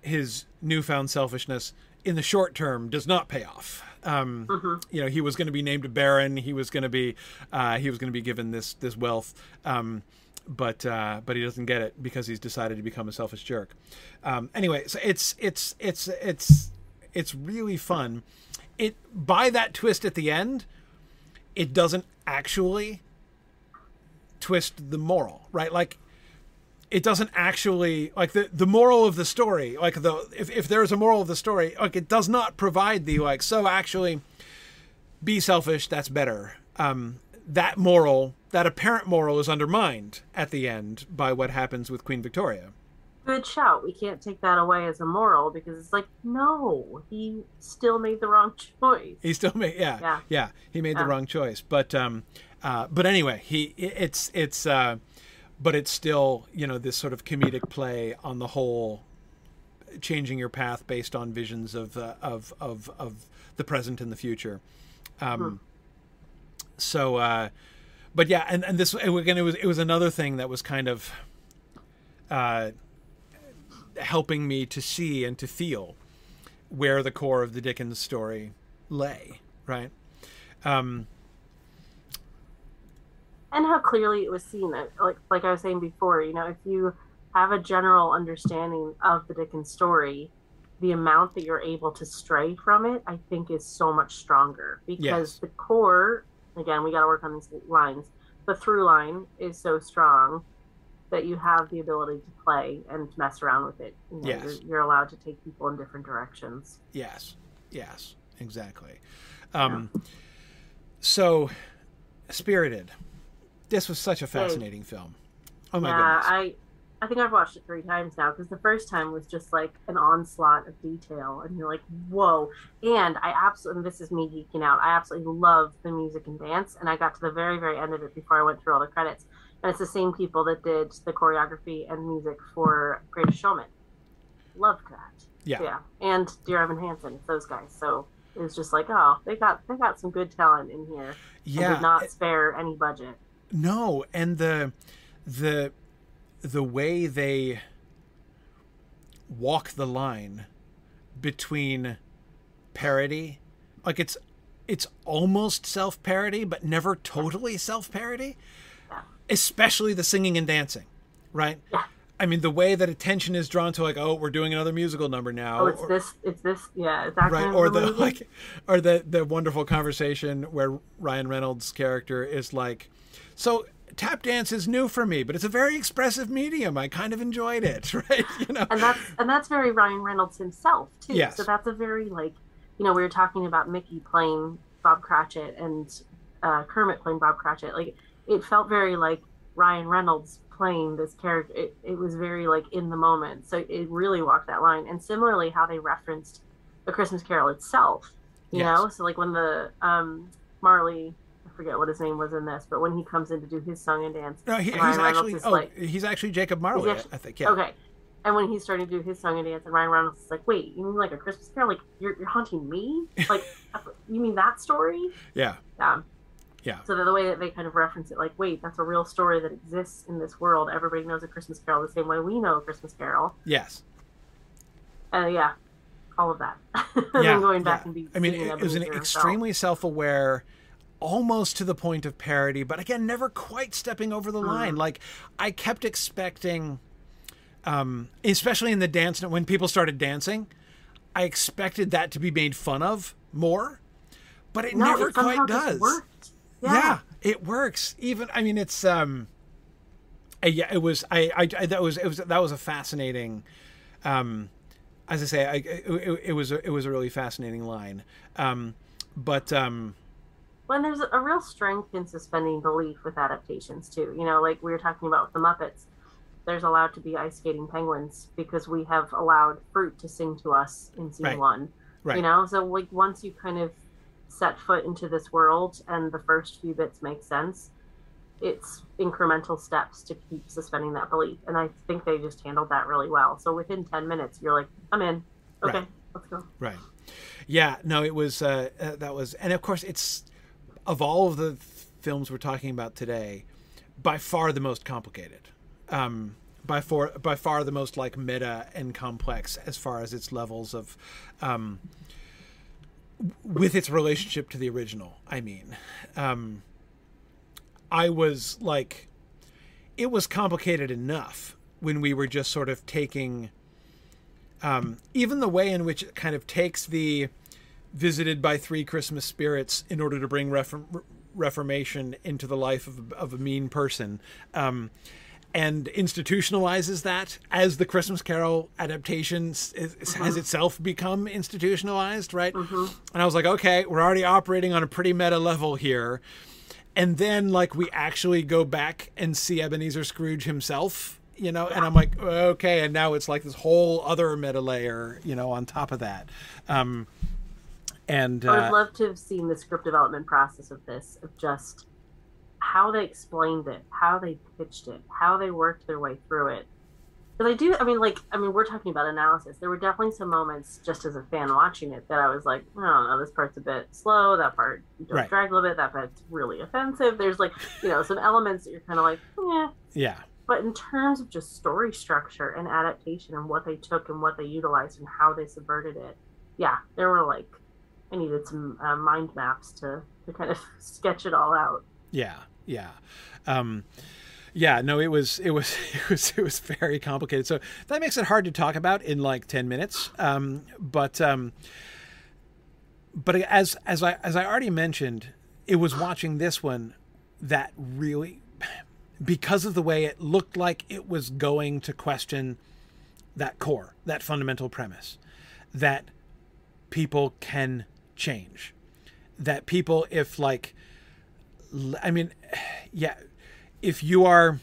S1: his newfound selfishness in the short term does not pay off. Um,
S2: Mm-hmm.
S1: You know, he was going to be named a baron. He was going to be uh, he was going to be given this this wealth. Um, but uh, but he doesn't get it because he's decided to become a selfish jerk. Um, anyway, so it's it's it's it's it's really fun. It by that twist at the end, it doesn't actually twist the moral, right? Like it doesn't actually like the the moral of the story, like the if if there is a moral of the story, like it does not provide the like so actually be selfish, that's better. Um that moral, that apparent moral is undermined at the end by what happens with Queen Victoria.
S2: Good shout. We can't take that away as a moral because it's like, no, he still made the wrong choice.
S1: He still made yeah yeah,
S2: Yeah.
S1: he made the wrong choice. But um uh but anyway, he it's it's uh but it's still you know this sort of comedic play on the whole changing your path based on visions of uh, of of of the present and the future. Um so uh but yeah and and this again it was it was another thing that was kind of uh helping me to see and to feel where the core of the Dickens story lay, right? Um,
S2: and how clearly it was seen. Like like I was saying before, you know, if you have a general understanding of the Dickens story, the amount that you're able to stray from it, I think, is so much stronger because
S1: Yes.
S2: the core. Again, we got to work on these lines. The through line is so strong that you have the ability to play and mess around with it. You know,
S1: Yes.
S2: you're, you're allowed to take people in different directions.
S1: yes, yes, exactly. Um, So, Spirited. This was such a fascinating film. Oh my
S2: yeah,
S1: goodness.
S2: I I think I've watched it three times now because the first time was just like an onslaught of detail, and you're like, whoa. And I absolutely, and this is me geeking out. I absolutely love the music and dance, and I got to the very, very end of it before I went through all the credits. And it's the same people that did the choreography and music for Greatest Showman. Loved that.
S1: Yeah.
S2: Yeah, and Dear Evan Hansen, it's those guys. So it was just like, oh, they got they got some good talent in here. and
S1: yeah.
S2: did not spare any budget.
S1: No, and the the the way they walk the line between parody, like it's it's almost self-parody but never totally self-parody, especially the singing and dancing, right? I mean, the way that attention is drawn to like, oh, we're doing another musical number now.
S2: Oh, it's
S1: or-
S2: this, it's this, yeah, that
S1: right or the
S2: movie.
S1: like or the the wonderful conversation where ryan reynolds character is like so tap dance is new for me but it's a very expressive medium i kind of enjoyed it right you know
S2: and that's and that's very Ryan Reynolds himself too.
S1: Yes.
S2: So that's a very like you know we were talking about Mickey playing Bob Cratchit and uh, Kermit playing Bob Cratchit. Like it felt very like Ryan Reynolds playing this character. It, it was very like in the moment. So it really walked that line. And similarly, how they referenced the Christmas Carol itself. You
S1: Yes.
S2: know, so like when the um, Marley. Forget what his name was in this, but when he comes in to do his song and dance,
S1: no, he,
S2: and
S1: he's actually oh
S2: like,
S1: he's actually jacob marley
S2: actually-
S1: i think yeah
S2: Okay. And when he's starting to do his song and dance, and Ryan Reynolds is like, "Wait, you mean like a Christmas Carol? Like you're you're haunting me? Like you mean that story?"
S1: yeah
S2: Yeah.
S1: Yeah.
S2: So the, the way that they kind of reference it, like, "Wait, that's a real story that exists in this world. Everybody knows a Christmas Carol the same way we know a Christmas Carol."
S1: yes
S2: Uh, yeah, all of that. and
S1: yeah
S2: then going back
S1: yeah.
S2: and be.
S1: i mean it, it was an extremely self-aware almost to the point of parody but again never quite stepping over the line. Like i kept expecting um especially in the dance when people started dancing i expected that to be made fun of more but it
S2: No,
S1: never
S2: it
S1: quite does.
S2: worked.
S1: yeah. it works. Even i mean it's um yeah it was I, I I that was it was that was a fascinating um as i say i it, it, it was a, it was a really fascinating line. Um but um
S2: when there's a real strength in suspending belief with adaptations too. You know, like we were talking about with the Muppets, there's allowed to be ice skating penguins because we have allowed fruit to sing to us in scene
S1: Right.
S2: one.
S1: Right.
S2: You know, so like once you kind of set foot into this world and the first few bits make sense, it's incremental steps to keep suspending that belief. And I think they just handled that really well. So within ten minutes, you're like, I'm in. Okay.
S1: Right.
S2: let's go.
S1: Right. Yeah. No, it was uh, uh, that was, and of course, it's of all of the films we're talking about today, by far the most complicated. Um, by far, by far the most like meta and complex as far as its levels of, um, with its relationship to the original. I mean, um, I was like, it was complicated enough when we were just sort of taking um, even the way in which it kind of takes the visited by three Christmas spirits in order to bring reform- reformation into the life of, of a mean person, um, and institutionalizes that as the Christmas Carol adaptation is, mm-hmm. has itself become institutionalized, right? Mm-hmm. And I was like, okay, we're already operating on a pretty meta level here. And then, like, we actually go back and see Ebenezer Scrooge himself you know and i'm like okay and now it's like this whole other meta layer you know on top of that um and
S2: uh, i would love to have seen the script development process of this of just how they explained it how they pitched it how they worked their way through it. Because i do i mean like i mean we're talking about analysis. There were definitely some moments just as a fan watching it that i was like i don't know this part's a bit slow. That part right. drag a little bit. That part's really offensive. There's like you know some elements that you're kind of like yeah.
S1: Yeah.
S2: But in terms of just story structure and adaptation and what they took and what they utilized and how they subverted it, yeah, there were like I needed some uh, mind maps to to kind of sketch it all out.
S1: Yeah, yeah. Um, yeah, no, it was it was it was it was very complicated. So that makes it hard to talk about in like ten minutes. Um, but um, but as as I as I already mentioned, it was watching this one that really because of the way it looked like it was going to question that core, that fundamental premise that people can change. That people, if like, I mean, yeah, if you are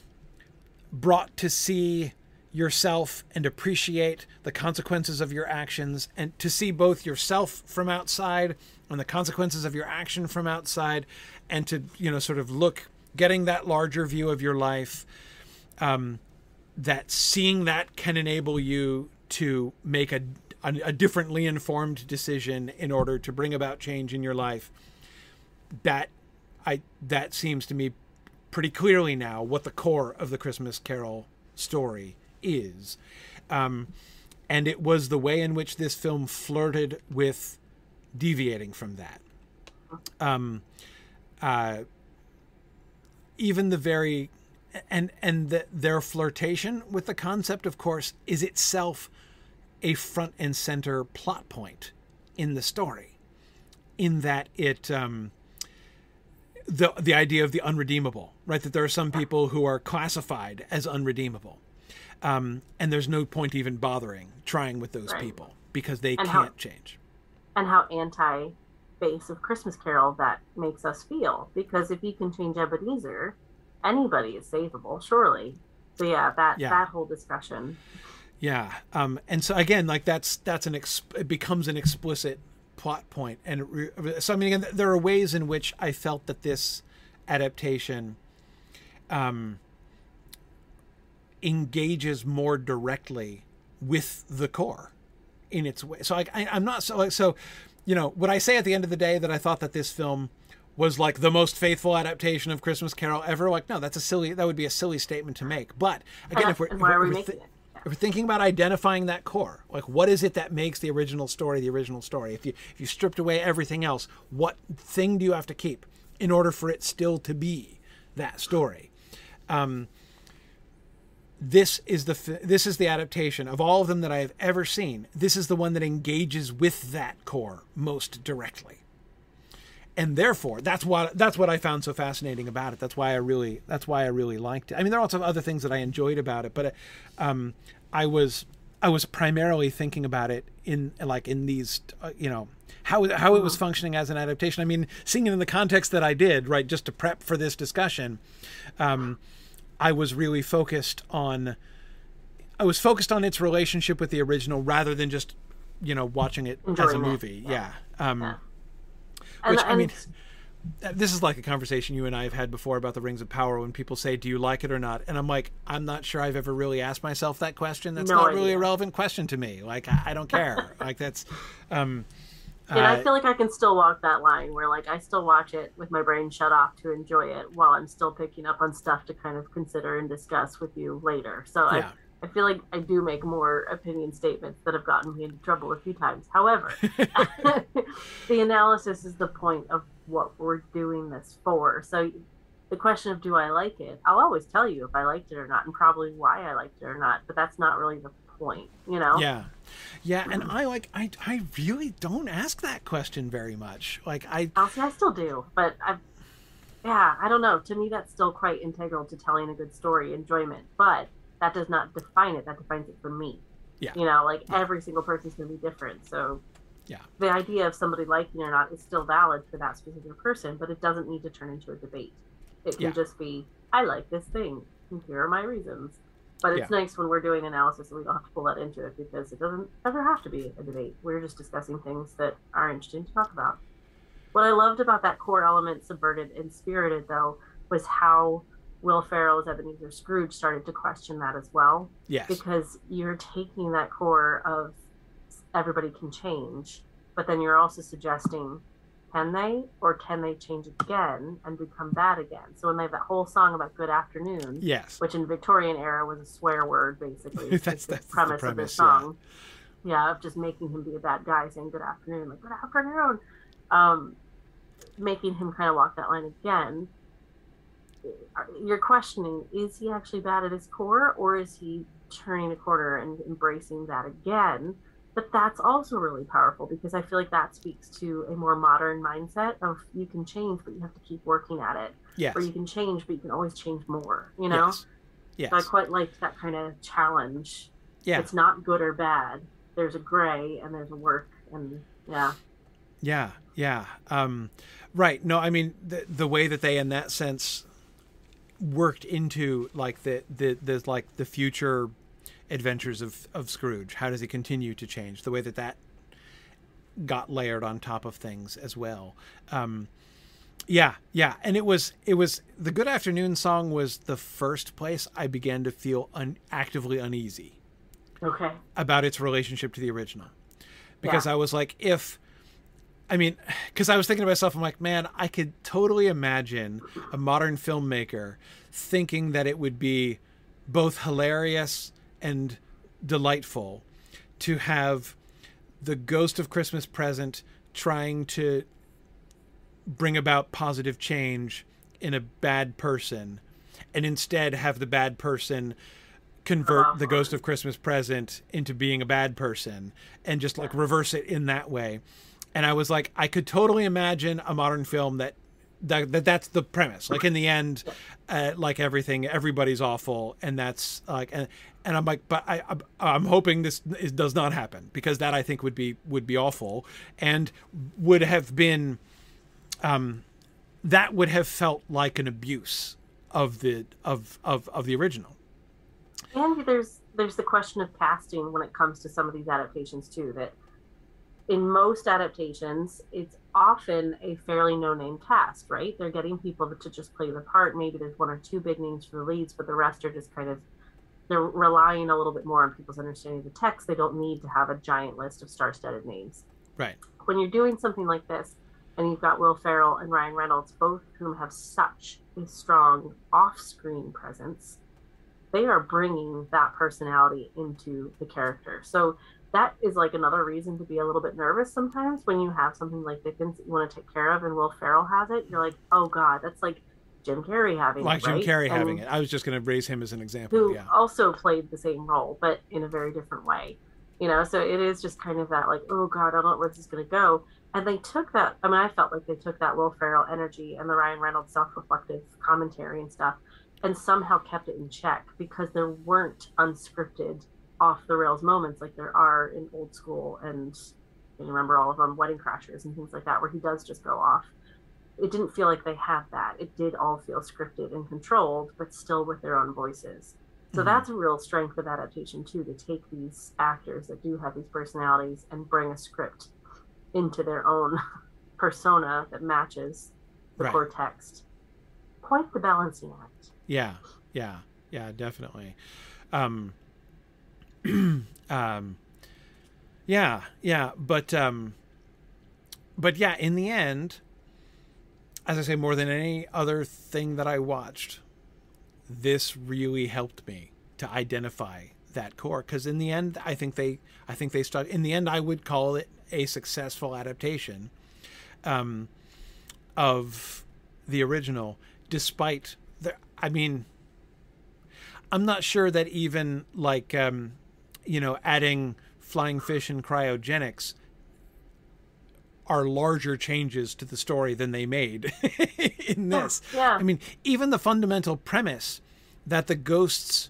S1: brought to see yourself and appreciate the consequences of your actions and to see both yourself from outside and the consequences of your action from outside and to you know sort of look getting that larger view of your life, um, that seeing that can enable you to make a, a, a differently informed decision in order to bring about change in your life. That I that seems to me pretty clearly now what the core of the Christmas Carol story is. Um, and it was the way in which this film flirted with deviating from that. Um, uh, even the very and and the, their flirtation with the concept of course is itself a front and center plot point in the story in that it um, the the idea of the unredeemable right that there are some people who are classified as unredeemable um, and there's no point even bothering trying with those right. people because they and can't how, change
S2: and how anti base of Christmas Carol that makes us feel. Because if you can change Ebenezer, anybody is savable, surely. So yeah, that yeah. that whole discussion.
S1: Yeah, um, and so again, like that's that's an ex- it becomes an explicit plot point, and re- so I mean, again, there are ways in which I felt that this adaptation um, engages more directly with the core in its way. So I, I, I'm not so like so you know, would I say at the end of the day that I thought that this film was like the most faithful adaptation of Christmas Carol ever? Like, no, that's a silly. That would be a silly statement to make. But again, if we're, if we're, we th- we're thinking about identifying that core, like what is it that makes the original story the original story? If you if you stripped away everything else, what thing do you have to keep in order for it still to be that story? Um, this is the this is the adaptation of all of them that I have ever seen. This is the one that engages with that core most directly, and therefore that's what that's what I found so fascinating about it. That's why I really that's why I really liked it. I mean, there are also other things that I enjoyed about it, but um, I was I was primarily thinking about it in like in these uh, you know how how it was functioning as an adaptation. I mean, seeing it in the context that I did, right, just to prep for this discussion. Um, I was really focused on I was focused on its relationship with the original rather than just you know watching it as a movie. Yeah. Um.
S2: Which I mean,
S1: this is like a conversation you and I have had before about the Rings of Power when people say, "Do you like it or not?" And I'm like, I'm not sure I've ever really asked myself that question. That's
S2: No
S1: not really a relevant question to me. Like, I, I don't care. like that's. Um,
S2: And
S1: uh,
S2: I feel like I can still walk that line where like I still watch it with my brain shut off to enjoy it while I'm still picking up on stuff to kind of consider and discuss with you later. So
S1: yeah,
S2: I, I feel like I do make more opinion statements that have gotten me into trouble a few times. However, the analysis is the point of what we're doing this for. So the question of do I like it? I'll always tell you if I liked it or not and probably why I liked it or not, but that's not really the point, you know?
S1: yeah, yeah. And mm-hmm. I like, I, I really don't ask that question very much. Like, I,
S2: I'll say I still do, but I've, yeah, I don't know. To me, that's still quite integral to telling a good story, enjoyment. But that does not define it. That defines it for me.
S1: Yeah.
S2: You know, like
S1: Yeah.
S2: every single person's going to be different. So,
S1: Yeah.
S2: the idea of somebody liking or not is still valid for that specific person, but it doesn't need to turn into a debate. It can
S1: Yeah.
S2: just be, I like this thing, and here are my reasons. But it's
S1: Yeah.
S2: nice when we're doing analysis and we don't have to pull that into it because it doesn't ever have to be a debate. We're just discussing things that are interesting to talk about. What I loved about that core element, Subverted and Spirited, though, was how Will Ferrell as Ebenezer Scrooge started to question that as well.
S1: yes,
S2: Because you're taking that core of everybody can change, but then you're also suggesting, can they? Or can they change again and become bad again? So when they have that whole song about good afternoon,
S1: yes,
S2: which in Victorian era was a swear word, basically.
S1: That's-
S2: It's the
S1: that's the
S2: premise, of
S1: premise,
S2: this song. Yeah. of just making him be a bad guy, saying good afternoon, like good afternoon. Um, making him kind of walk that line again. You're questioning: is he actually bad at his core, or is he turning a corner and embracing that again? But that's also really powerful because I feel like that speaks to a more modern mindset of you can change, but you have to keep working at it,
S1: yes,
S2: or you can change, but you can always change more. You know.
S1: yes, yes,
S2: So I quite liked that kind of challenge.
S1: yeah.
S2: It's not good or bad. There's a gray and there's a work and yeah.
S1: Yeah, yeah. Um, right. No, I mean the the way that they, in that sense, worked into like the the the like the future adventures of of Scrooge. How does he continue to change? The way that that got layered on top of things as well. Um, yeah, yeah. And it was it was the Good Afternoon song was the first place I began to feel un- actively uneasy
S2: Okay.
S1: about its relationship to the original because
S2: Yeah.
S1: I was like, if I mean, because I was thinking to myself, I'm like, man, I could totally imagine a modern filmmaker thinking that it would be both hilarious and delightful to have the ghost of Christmas present trying to bring about positive change in a bad person and instead have the bad person convert the ghost of christmas present into being a bad person and just like reverse it in that way and i was like i could totally imagine a modern film that that, that that's the premise like in the end uh, like everything everybody's awful and that's like and, and i'm like but i I'm- hoping this is, does not happen because that i think would be would be awful and would have been um that would have felt like an abuse of the of of of the original
S2: And there's there's the question of casting when it comes to some of these adaptations too. That in most adaptations, it's often a fairly no-name cast, right? They're getting people to just play the part. Maybe there's one or two big names for the leads, but the rest are just kind of they're relying a little bit more on people's understanding of the text. They don't need to have a giant list of star-studded names.
S1: right
S2: when you're doing something like this and you've got Will Ferrell and Ryan Reynolds, both of whom have such a strong off screen presence, they are bringing that personality into the character. So that is like another reason to be a little bit nervous sometimes when you have something like Dickens that you want to take care of and Will Ferrell has it. You're like, oh God, that's like Jim Carrey having it.
S1: like
S2: it.
S1: Jim
S2: right?
S1: Carrey
S2: And-
S1: having um, it. I was just going to raise him as an example.
S2: who
S1: Yeah,
S2: also played the same role, but in a very different way. You know, so it is just kind of that like, oh god, I don't know where this is going to go. And they took that. I mean, I felt like they took that Will Ferrell energy and the Ryan Reynolds self-reflective commentary and stuff, and somehow kept it in check because there weren't unscripted, off the rails moments like there are in old school and you remember all of them, Wedding Crashers and things like that, where he does just go off it didn't feel like they had that. It did all feel scripted and controlled, but still with their own voices. So
S1: Mhm.
S2: that's a real strength of adaptation too, to take these actors that do have these personalities and bring a script into their own persona that matches the
S1: Right.
S2: core text. Quite the balancing act.
S1: Yeah, yeah, yeah, definitely. Um, um, yeah, yeah, but um, but yeah, in the end, as I say, more than any other thing that I watched, this really helped me to identify that core because in the end, I think they, I think they start. In the end, I would call it a successful adaptation. Um, of the original, despite the. I mean, I'm not sure that even like um, you know adding flying fish and cryogenics are larger changes to the story than they made in this.
S2: Yeah.
S1: I mean, even the fundamental premise that the ghosts,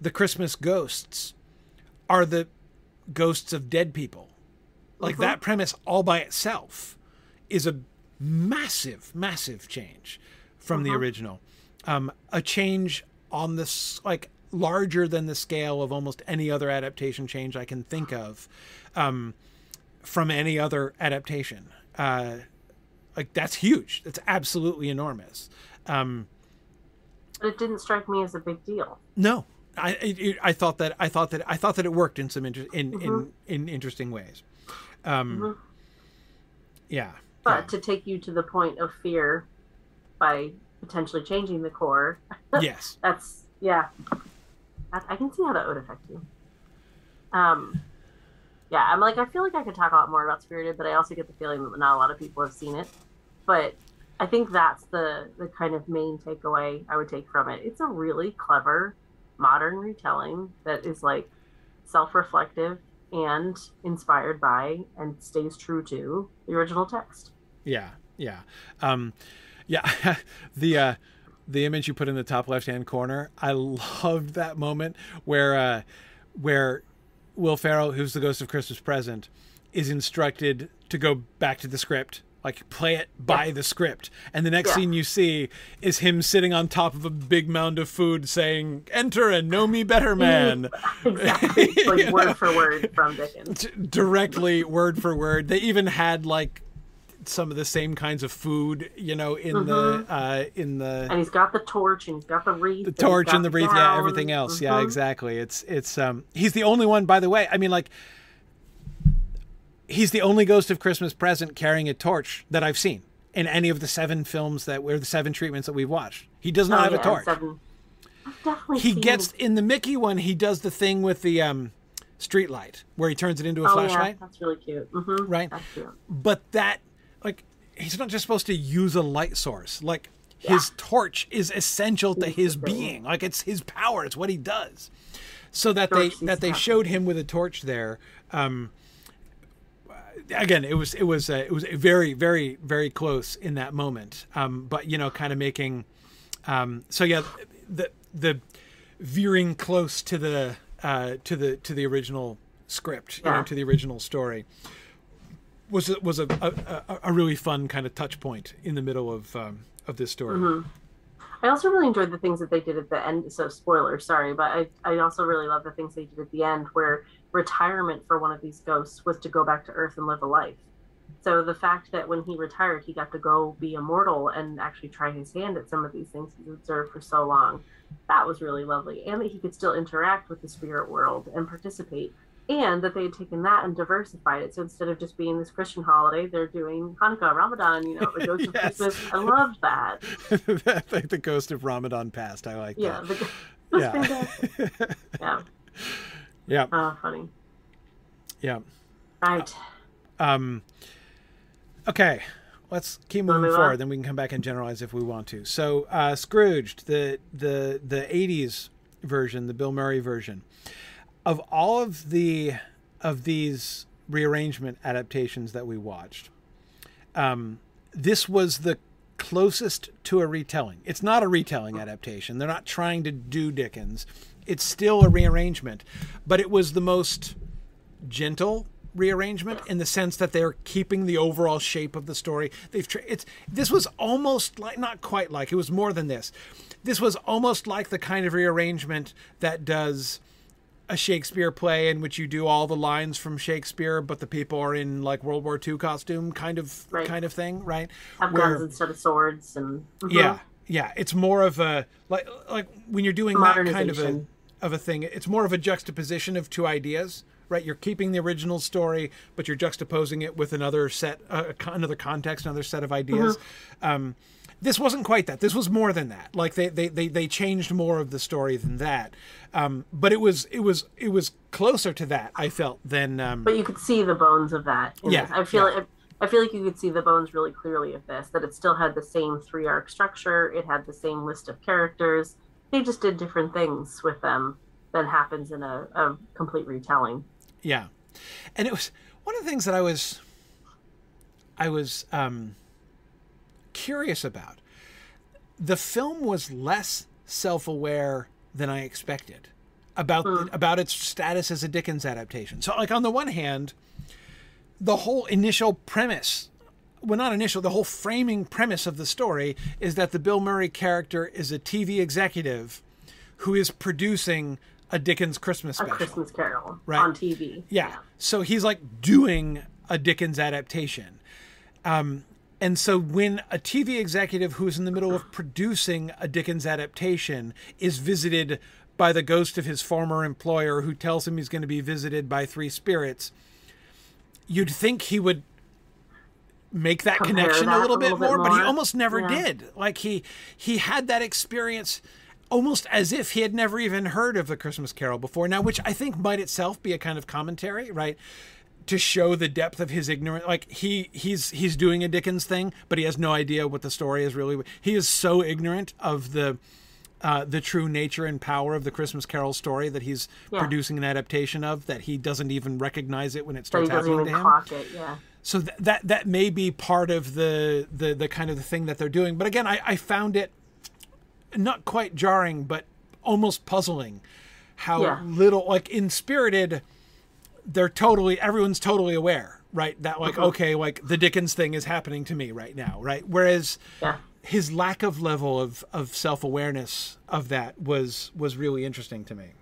S1: the Christmas ghosts, are the ghosts of dead people. Like that premise all by itself is a massive, massive change from the original. Um, a change on this, like larger than the scale of almost any other adaptation change I can think of um, from any other adaptation. Uh, like that's huge. That's absolutely enormous. Um,
S2: But it didn't strike me as a big deal.
S1: no, I it, I thought that I thought that I thought that it worked in some inter- in,
S2: Mm-hmm.
S1: in in interesting ways. Um, Yeah,
S2: But to take you to the point of fear by potentially changing the core,
S1: yes,
S2: that's yeah. I, can see how that would affect you. Um, yeah, I'm like I feel like I could talk a lot more about Spirited, but I also get the feeling that not a lot of people have seen it. But I think that's the the kind of main takeaway I would take from it. It's a really clever modern retelling that is like self-reflective and inspired by and stays true to the original text.
S1: yeah, yeah, um, yeah. the uh, the image you put in the top left hand corner, I loved that moment where uh, where Will Ferrell, who's the ghost of Christmas Present, is instructed to go back to the script. Like play it by the script, and the next scene you see is him sitting on top of a big mound of food, saying, "Enter and know me better, man."
S2: exactly, like word for word from Dickens.
S1: directly word for word. They even had like some of the same kinds of food, you know, in the uh, in the
S2: And he's got the torch, and he's got the wreath,
S1: the torch
S2: got
S1: and the wreath, yeah, everything else, yeah,
S2: Mhm.
S1: exactly. It's it's um he's the only one, by the way. I mean, like he's the only ghost of Christmas present carrying a torch that I've seen in any of the seven films that were the seven treatments that we've watched. He does not
S2: Oh,
S1: have
S2: yeah,
S1: a torch.
S2: Seven. I've definitely
S1: He gets in the Mickey one. He does the thing with the um street light where he turns it into a
S2: Oh
S1: flashlight.
S2: yeah, that's really cute. hmm
S1: Right.
S2: That's cute.
S1: but that like he's not just supposed to use a light source. Like his torch is essential to his being. Like it's his power. It's what he does. So that they
S2: Torch
S1: that they showed him with a torch there um again it was it was uh, it was very very very close in that moment. Um but you know kind of making um so yeah the the veering close to the uh to the to the original script you know to the original story was a, was a, a, a- really fun kind of touch point in the middle of um, of this story.
S2: Mm-hmm. I also really enjoyed the things that they did at the end. So spoiler, sorry, but I I also really love the things they did at the end where retirement for one of these ghosts was to go back to Earth and live a life. So the fact that when he retired, he got to go be immortal and actually try his hand at some of these things he's observed for so long, that was really lovely. And that he could still interact with the spirit world and participate. And that they had taken that and diversified it. So instead of just being this Christian holiday, they're doing Hanukkah, Ramadan, you know, the Ghost of Christmas. I loved that.
S1: like the ghost of Ramadan past. I like
S2: Yeah,
S1: that.
S2: the,
S1: Yeah.
S2: Yeah.
S1: Yeah.
S2: Oh, funny.
S1: Yeah.
S2: Right.
S1: Um, okay, let's keep moving forward.
S2: on?
S1: Then we can come back and generalize if we want to. So, uh, Scrooged, the the the '80s version, the Bill Murray version, of all of the of these rearrangement adaptations that we watched, um, this was the closest to a retelling. It's not a retelling adaptation. They're not trying to do Dickens. It's still a rearrangement, but it was the most gentle rearrangement in the sense that they're keeping the overall shape of the story. They've tr- it's this was almost like not quite like it was more than this. This was almost like the kind of rearrangement that does a Shakespeare play in which you do all the lines from Shakespeare, but the people are in like World War II costume, kind of
S2: Right.
S1: kind of thing, right?
S2: Have
S1: Where-
S2: guns instead of swords and Mhm.
S1: Yeah, yeah. It's more of a like like when you're doing that kind of a of a thing. It's more of a juxtaposition of two ideas, right? You're keeping the original story, but you're juxtaposing it with another set, uh, another context, another set of ideas. Um, this wasn't quite that. This was more than that. Like they they they, they changed more of the story than that. Um, but it was it was it was closer to that. I felt than um,
S2: But you could see the bones of that.
S1: Yeah,
S2: this. I feel
S1: yeah.
S2: like I feel like you could see the bones really clearly of this. That it still had the same three arc structure. It had the same list of characters. They just did different things with them than happens in a, a complete retelling.
S1: Yeah, and it was one of the things that I was, I was um, curious about. The film was less self-aware than I expected about the, about its status as a Dickens adaptation. So, like on the one hand, the whole initial premise. Well, not initial. The whole framing premise of the story is that the Bill Murray character is a TV executive who is producing a Dickens Christmas
S2: A. Christmas Carol
S1: Right.
S2: on TV.
S1: Yeah. So he's like doing a Dickens adaptation. Um, and so when a TV executive who's in the middle of producing a Dickens adaptation is visited by the ghost of his former employer who tells him he's going to be visited by three spirits, you'd think he would make that
S2: Compare
S1: connection
S2: that
S1: a little
S2: a
S1: bit
S2: little bit
S1: more, but he almost never
S2: Yeah.
S1: did. Like he he had that experience almost as if he had never even heard of the Christmas Carol before. Now, which I think might itself be a kind of commentary, right? To show the depth of his ignorance, like he he's he's doing a Dickens thing, but he has no idea what the story is really. He is so ignorant of the uh, the true nature and power of the Christmas Carol story that he's
S2: Yeah.
S1: producing an adaptation of that he doesn't even recognize it when it starts happening to him
S2: clock it. Yeah.
S1: so th- that that may be part of the, the the kind of the thing that they're doing but again I, I found it not quite jarring but almost puzzling how
S2: Yeah.
S1: little like in spirited they're totally everyone's totally aware right that like mm-hmm. okay like the dickens thing is happening to me right now right? Whereas
S2: Yeah.
S1: his lack of level of of self-awareness of that was was really interesting to me.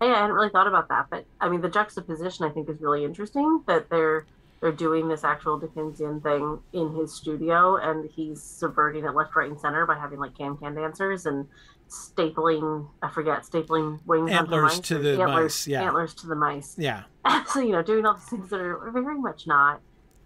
S2: Hey, I hadn't really thought about that, but I mean, the juxtaposition I think is really interesting that they're they're doing this actual Dickensian thing in his studio, and he's subverting it left, right, and center by having like can can dancers and stapling I forget stapling wings
S1: Antlers to the
S2: antlers,
S1: mice, yeah.
S2: antlers to the mice.
S1: yeah
S2: so you know, doing all these things that are very much not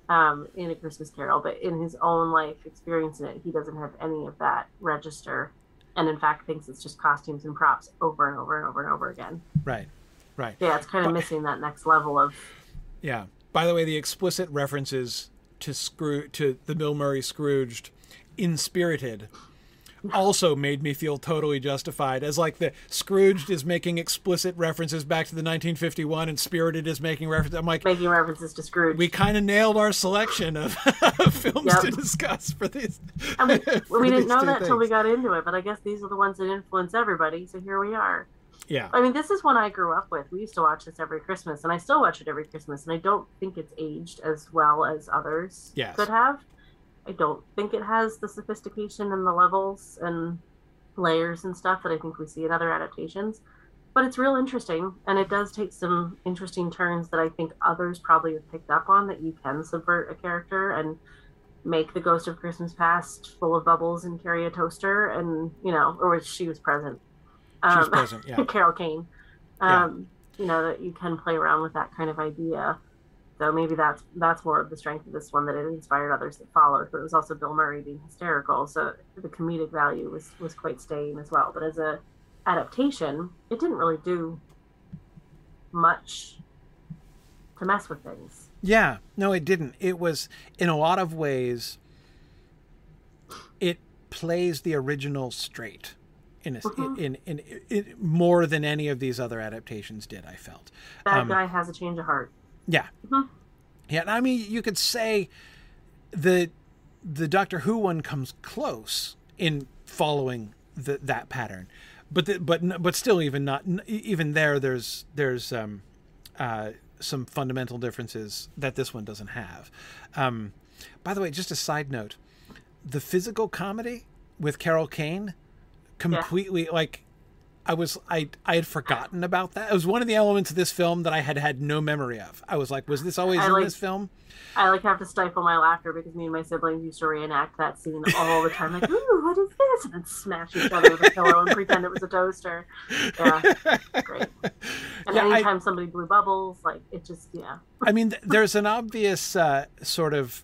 S2: um, in a Christmas Carol, but in his own life experience in it, he doesn't have any of that register, and in fact thinks it's just costumes and props over and over and over and over again.
S1: right right
S2: Yeah, it's kind of missing that next level of
S1: Yeah. By the way, the explicit references to Scroo to the Bill Murray Scrooged in Spirited also made me feel totally justified as like the Scrooged is making explicit references back to the 1951 and Spirited is making references. I'm like
S2: making references to Scrooge.
S1: we kind of nailed our selection of, films
S2: Yep.
S1: to discuss for these.
S2: I mean,
S1: for
S2: we didn't know that till we got into it, but I guess these are the ones that influence everybody. So here we are.
S1: Yeah.
S2: I mean, this is one I grew up with. We used to watch this every Christmas, and I still watch it every Christmas. And I don't think it's aged as well as others
S1: Yes.
S2: could have. I don't think it has the sophistication and the levels and layers and stuff that I think we see in other adaptations. But it's real interesting, and it does take some interesting turns that I think others probably have picked up on. That you can subvert a character and make the Ghost of Christmas Past full of bubbles and carry a toaster, and you know, or she was present.
S1: She was
S2: Um,
S1: present. Yeah.
S2: Carol Kane.
S1: Yeah.
S2: Um, You know that you can play around with that kind of idea. So maybe that's that's more of the strength of this one that it inspired others that followed. But it was also Bill Murray being hysterical, so the comedic value was was quite staying as well. But as a adaptation, it didn't really do much to mess with things.
S1: Yeah, no, it didn't. It was in a lot of ways. It plays the original straight, in a,
S2: Mhm.
S1: in, in, in, in more than any of these other adaptations did. I felt.
S2: That
S1: Um,
S2: guy has a change of heart.
S1: Yeah,
S2: Mhm.
S1: yeah. I mean, you could say the the Doctor Who one comes close in following the, that pattern, but the, but but still, even not even there, there's there's um, uh, some fundamental differences that this one doesn't have. Um, by the way, just a side note: the physical comedy with Carol Kane completely like I was I I had forgotten about that. It was one of the elements of this film that I had had no memory of. I was like, was this always
S2: I
S1: in
S2: like-
S1: this film?
S2: I like have to stifle my laughter because me and my siblings used to reenact that scene all the time. Like, ooh, what is this? And then smash each other with a pillow and pretend it was a toaster. Yeah, great. And
S1: Yeah, I-
S2: anytime somebody blew bubbles, like it just yeah.
S1: I mean, there's an obvious uh, sort of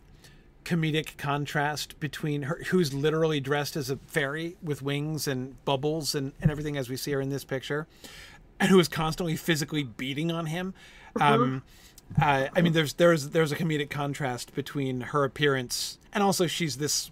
S1: comedic contrast between her, who's literally dressed as a fairy with wings and bubbles and, and everything, as we see her in this picture, and who is constantly physically beating on him. Um, uh, I mean, there's there's there's a comedic contrast between her appearance and also she's this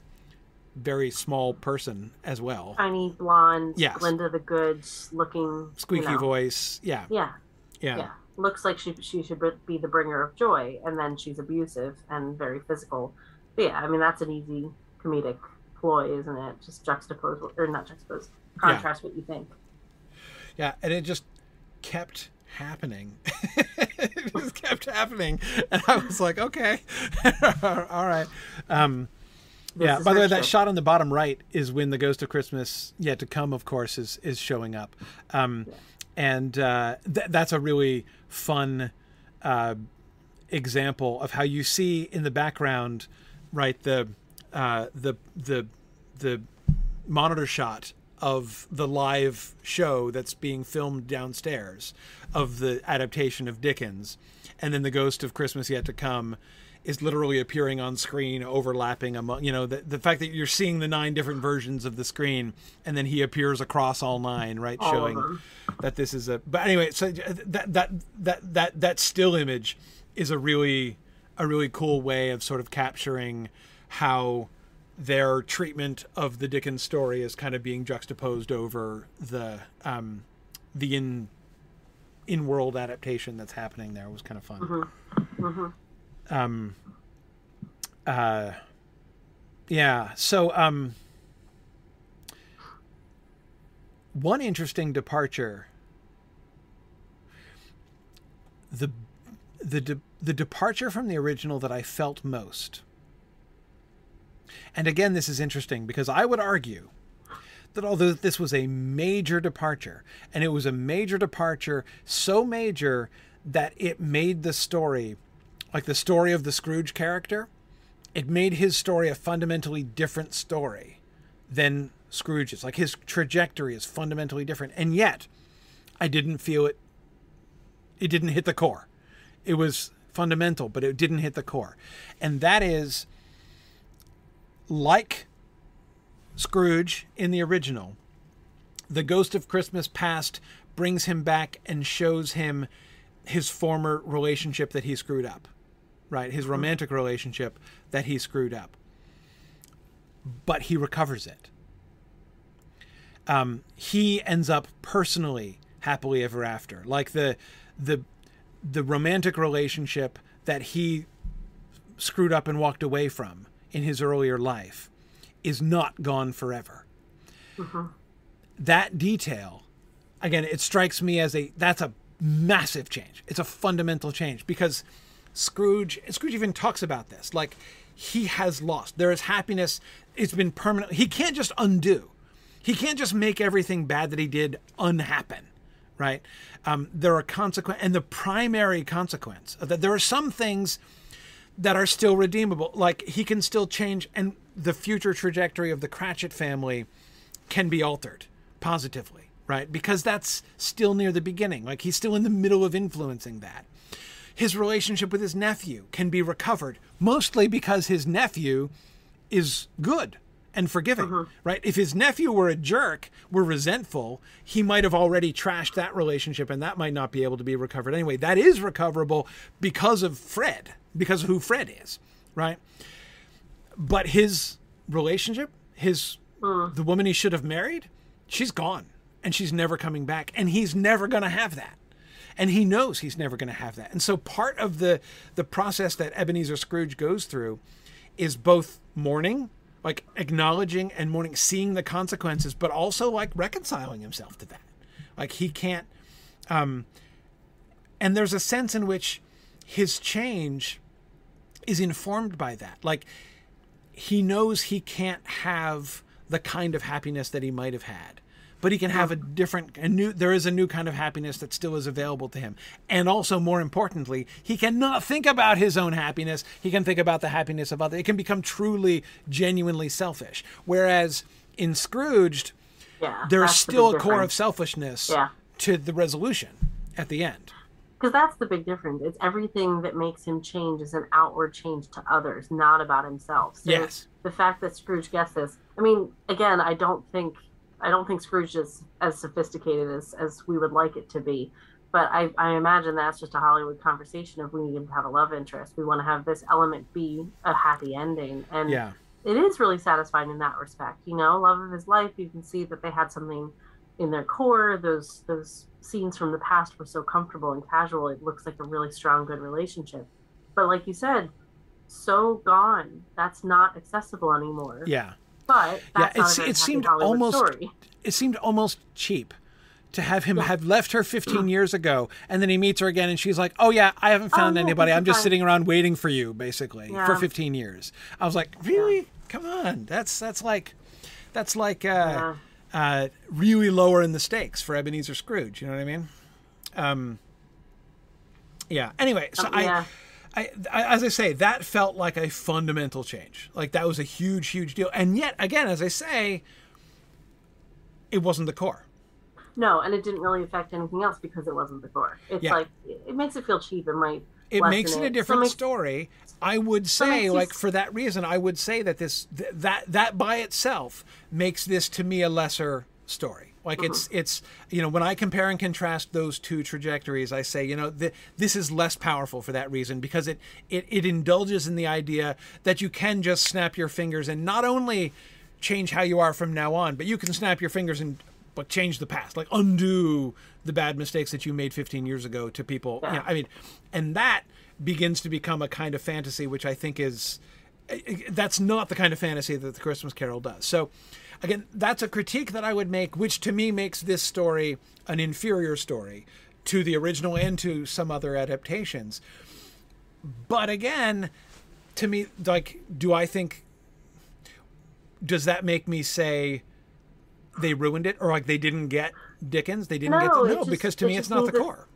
S1: very small person as well,
S2: Tiny blonde,
S1: Yes.
S2: Glinda the Good looking,
S1: squeaky
S2: you know.
S1: voice. Yeah,
S2: Yeah,
S1: yeah,
S2: yeah. Looks like she she should be the bringer of joy, and then she's abusive and very physical. But yeah, I mean that's an easy comedic ploy, isn't it? Just juxtapose or not juxtapose, contrast what you think.
S1: Yeah, and it just kept happening. it just kept happening, and I was like, okay, all right. Um, yeah. By the way, that shot on the bottom right is when the Ghost of Christmas Yet to Come, of course, is is showing up, um, and uh, th- that's a really fun uh, example of how you see in the background, right the uh, the the the monitor shot of the live show that's being filmed downstairs of the adaptation of Dickens, and then the Ghost of Christmas Yet to Come is literally appearing on screen, overlapping among you know the the fact that you're seeing the nine different versions of the screen, and then he appears across all nine, right,
S2: All
S1: showing that this is a. But anyway, so that that that that that still image is a really a really cool way of sort of capturing how their treatment of the Dickens story is kind of being juxtaposed over the um, the in in world adaptation that's happening there It was kind of fun.
S2: hmm
S1: Um, uh, yeah. So um, one interesting departure. The the de- the departure from the original that I felt most. And again, this is interesting because I would argue that although this was a major departure, and it was a major departure, so major that it made the story, like the story of the Scrooge character, it made his story a fundamentally different story than Scrooge's. Like his trajectory is fundamentally different. And yet, I didn't feel it, it didn't hit the core. It was fundamental, but it didn't hit the core. And that is like Scrooge in the original, the ghost of Christmas past brings him back and shows him his former relationship that he screwed up, right? His romantic relationship that he screwed up. But he recovers it. Um, he ends up personally happily ever after, like the the the romantic relationship that he screwed up and walked away from in his earlier life is not gone forever. Uh-huh. That detail, again, it strikes me as a that's a massive change. It's a fundamental change because Scrooge Scrooge even talks about this. Like he has lost. There is happiness. It's been permanent. He can't just undo. He can't just make everything bad that he did unhappen, right? Um, there are consequence, and the primary consequence that there are some things that are still redeemable. Like he can still change, and the future trajectory of the Cratchit family can be altered positively, right? Because that's still near the beginning. Like he's still in the middle of influencing that. His relationship with his nephew can be recovered, mostly because his nephew is good and forgiving, uh-huh. right? If his nephew were a jerk, were resentful, he might have already trashed that relationship and that might not be able to be recovered anyway. That is recoverable because of Fred, because of who Fred is, right? But his relationship, his uh-huh. the woman he should have married, she's gone and she's never coming back and he's never going to have that. And he knows he's never going to have that. And so part of the the process that Ebenezer Scrooge goes through is both mourning, like acknowledging and mourning, seeing the consequences, but also like reconciling himself to that. Like he can't um and there's a sense in which his change is informed by that. Like he knows he can't have the kind of happiness that he might have had, but he can have a different, a new. There is a new kind of happiness that still is available to him, and also more importantly, he cannot think about his own happiness. He can think about the happiness of others. It can become truly, genuinely selfish. Whereas in Scrooged,
S2: Yeah.
S1: there's still a core of selfishness
S2: Yeah.
S1: to the resolution at the end.
S2: because that's the big difference. It's everything that makes him change is an outward change to others, not about himself. So
S1: Yes.
S2: the fact that Scrooge gets this, I mean, again, I don't think I don't think Scrooge is as sophisticated as as we would like it to be. But I, I imagine that's just a Hollywood conversation of we need to have a love interest. We want to have this element be a happy ending. And
S1: Yeah.
S2: it is really satisfying in that respect. You know, love of his life. You can see that they had something in their core. Those those scenes from the past were so comfortable and casual. It looks like a really strong, good relationship. But like you said, so gone. That's not accessible anymore.
S1: Yeah.
S2: But that's
S1: Yeah,
S2: not a very
S1: it seemed
S2: Hollywood
S1: almost-
S2: story.
S1: It seemed almost cheap to have him
S2: Yeah.
S1: have left her 15 years ago and then he meets her again and she's like, "Oh yeah, I haven't found
S2: no,
S1: anybody. I'm just
S2: fine."
S1: sitting around waiting for you basically for 15 years." I was like, "Really? Come on. That's that's like that's like uh uh really lowering the stakes for Ebenezer Scrooge, you know what I mean?" Um yeah. Anyway, so
S2: Um,
S1: I
S2: yeah.
S1: I, I, as I say, that felt like a fundamental change. Like that was a huge, huge deal. And yet, again, as I say, it wasn't the core.
S2: No, and it didn't really affect anything else because it wasn't the core. It's
S1: Yeah.
S2: like it makes it feel cheap. It might.
S1: It makes it a
S2: So
S1: different
S2: makes-
S1: story. I would say,
S2: you
S1: like
S2: s-
S1: for that reason, I would say that this th- that that by itself makes this to me a lesser story. Like mm-hmm. it's
S2: Mm-hmm.
S1: it's you know when I compare and contrast those two trajectories, I say you know th- this is less powerful for that reason because it, it it indulges in the idea that you can just snap your fingers and not only change how you are from now on, but you can snap your fingers and but change the past, like undo the bad mistakes that you made 15 years ago to people. You know, ah. I mean, and that begins to become a kind of fantasy, which I think is eh, eh, that's not the kind of fantasy that the Christmas Carol does. So, again, that's a critique that I would make, which to me makes this story an inferior story to the original and to some other adaptations. But again, to me, like, do I think does that make me say they ruined it or like they didn't get Dickens? They didn't get
S2: No,
S1: the, no
S2: just-
S1: because to me it's not the core.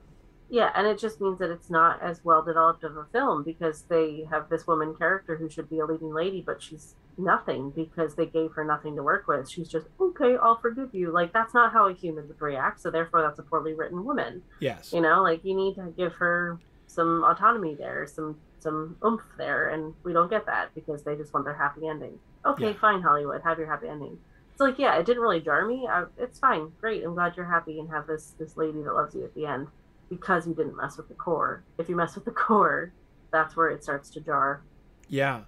S2: Yeah, and it just means that it's not as well developed of a film because they have this woman character who should be a leading lady, but she's nothing because they gave her nothing to work with. She's just okay, I'll forgive you. Like that's not how a human would react. So therefore, that's a poorly written woman.
S1: Yes.
S2: You know, like you need to give her some autonomy there, some some oomph there, and we don't get that because they just want their happy ending. Okay,
S1: Yeah.
S2: fine, Hollywood, have your happy ending. It's like, yeah, it didn't really jar me. I, it's fine, great. I'm glad you're happy and have this this lady that loves you at the end because you didn't mess with the core. If you mess with the core, that's where it starts to jar.
S1: Yeah,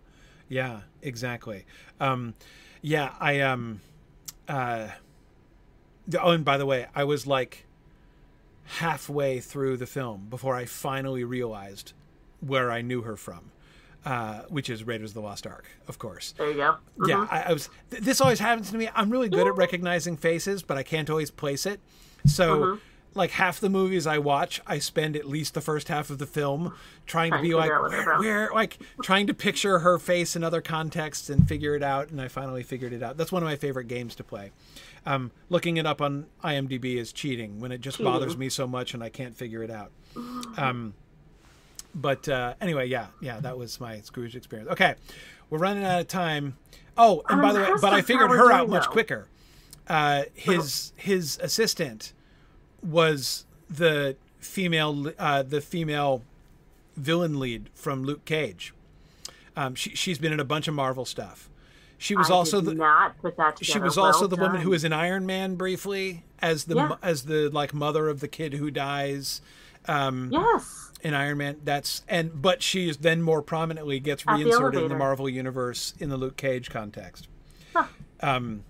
S1: yeah, exactly. Um, yeah, I um, uh, oh, and by the way, I was like halfway through the film before I finally realized where I knew her from, uh, which is Raiders of the Lost Ark, of course.
S2: There you go.
S1: Yeah,
S2: Mhm.
S1: I, I was. Th- this always happens to me. I'm really good at recognizing faces, but I can't always place it. So,
S2: Mhm.
S1: Like half the movies I watch, I spend at least the first half of the film trying to be
S2: to
S1: like,
S2: figure out what they're
S1: where, where, like trying to picture her face in other contexts and figure it out. And I finally figured it out. That's one of my favorite games to play. Um, looking it up on IMDb is cheating when it just
S2: Cheating.
S1: bothers me so much and I can't figure it out. Um, but uh, anyway, yeah, yeah, that was my Scrooge experience. Okay, we're running out of time. Oh, and
S2: I'm
S1: by the way, but I figured her out much quicker. Uh, his his assistant was the female uh, the female villain lead from Luke Cage. Um, she she's been in a bunch of Marvel stuff. She was
S2: I
S1: also the
S2: not put that
S1: she was
S2: Well
S1: also the woman who was in Iron Man briefly as the
S2: Yeah.
S1: as the like mother of the kid who dies. Um,
S2: Yes.
S1: in Iron Man. That's and but she is then more prominently gets
S2: At the
S1: reinserted in the. Marvel universe in the Luke Cage context.
S2: Huh.
S1: Um,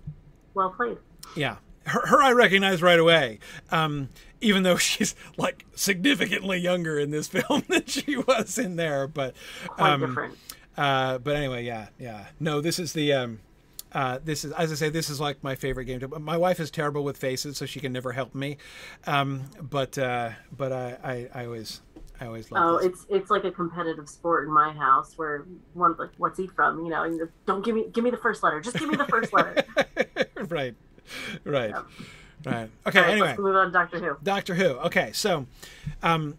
S2: Well played.
S1: yeah, her, her I recognize right away. Um, even though she's like significantly younger in this film than she was in there, but
S2: Quite
S1: um,
S2: different.
S1: uh, but anyway, yeah, yeah. No, this is the um, uh, this is as I say, this is like my favorite game. To, my wife is terrible with faces, so she can never help me. Um, but uh, but I, I I always I always love.
S2: Oh,
S1: this.
S2: it's it's like a competitive sport in my house where one like, what's he from? You know, don't give me give me the first letter. Just give me the first letter.
S1: right. right. Right. Okay.
S2: Right,
S1: anyway,
S2: let's move on to Doctor Who.
S1: Doctor Who. Okay, so um,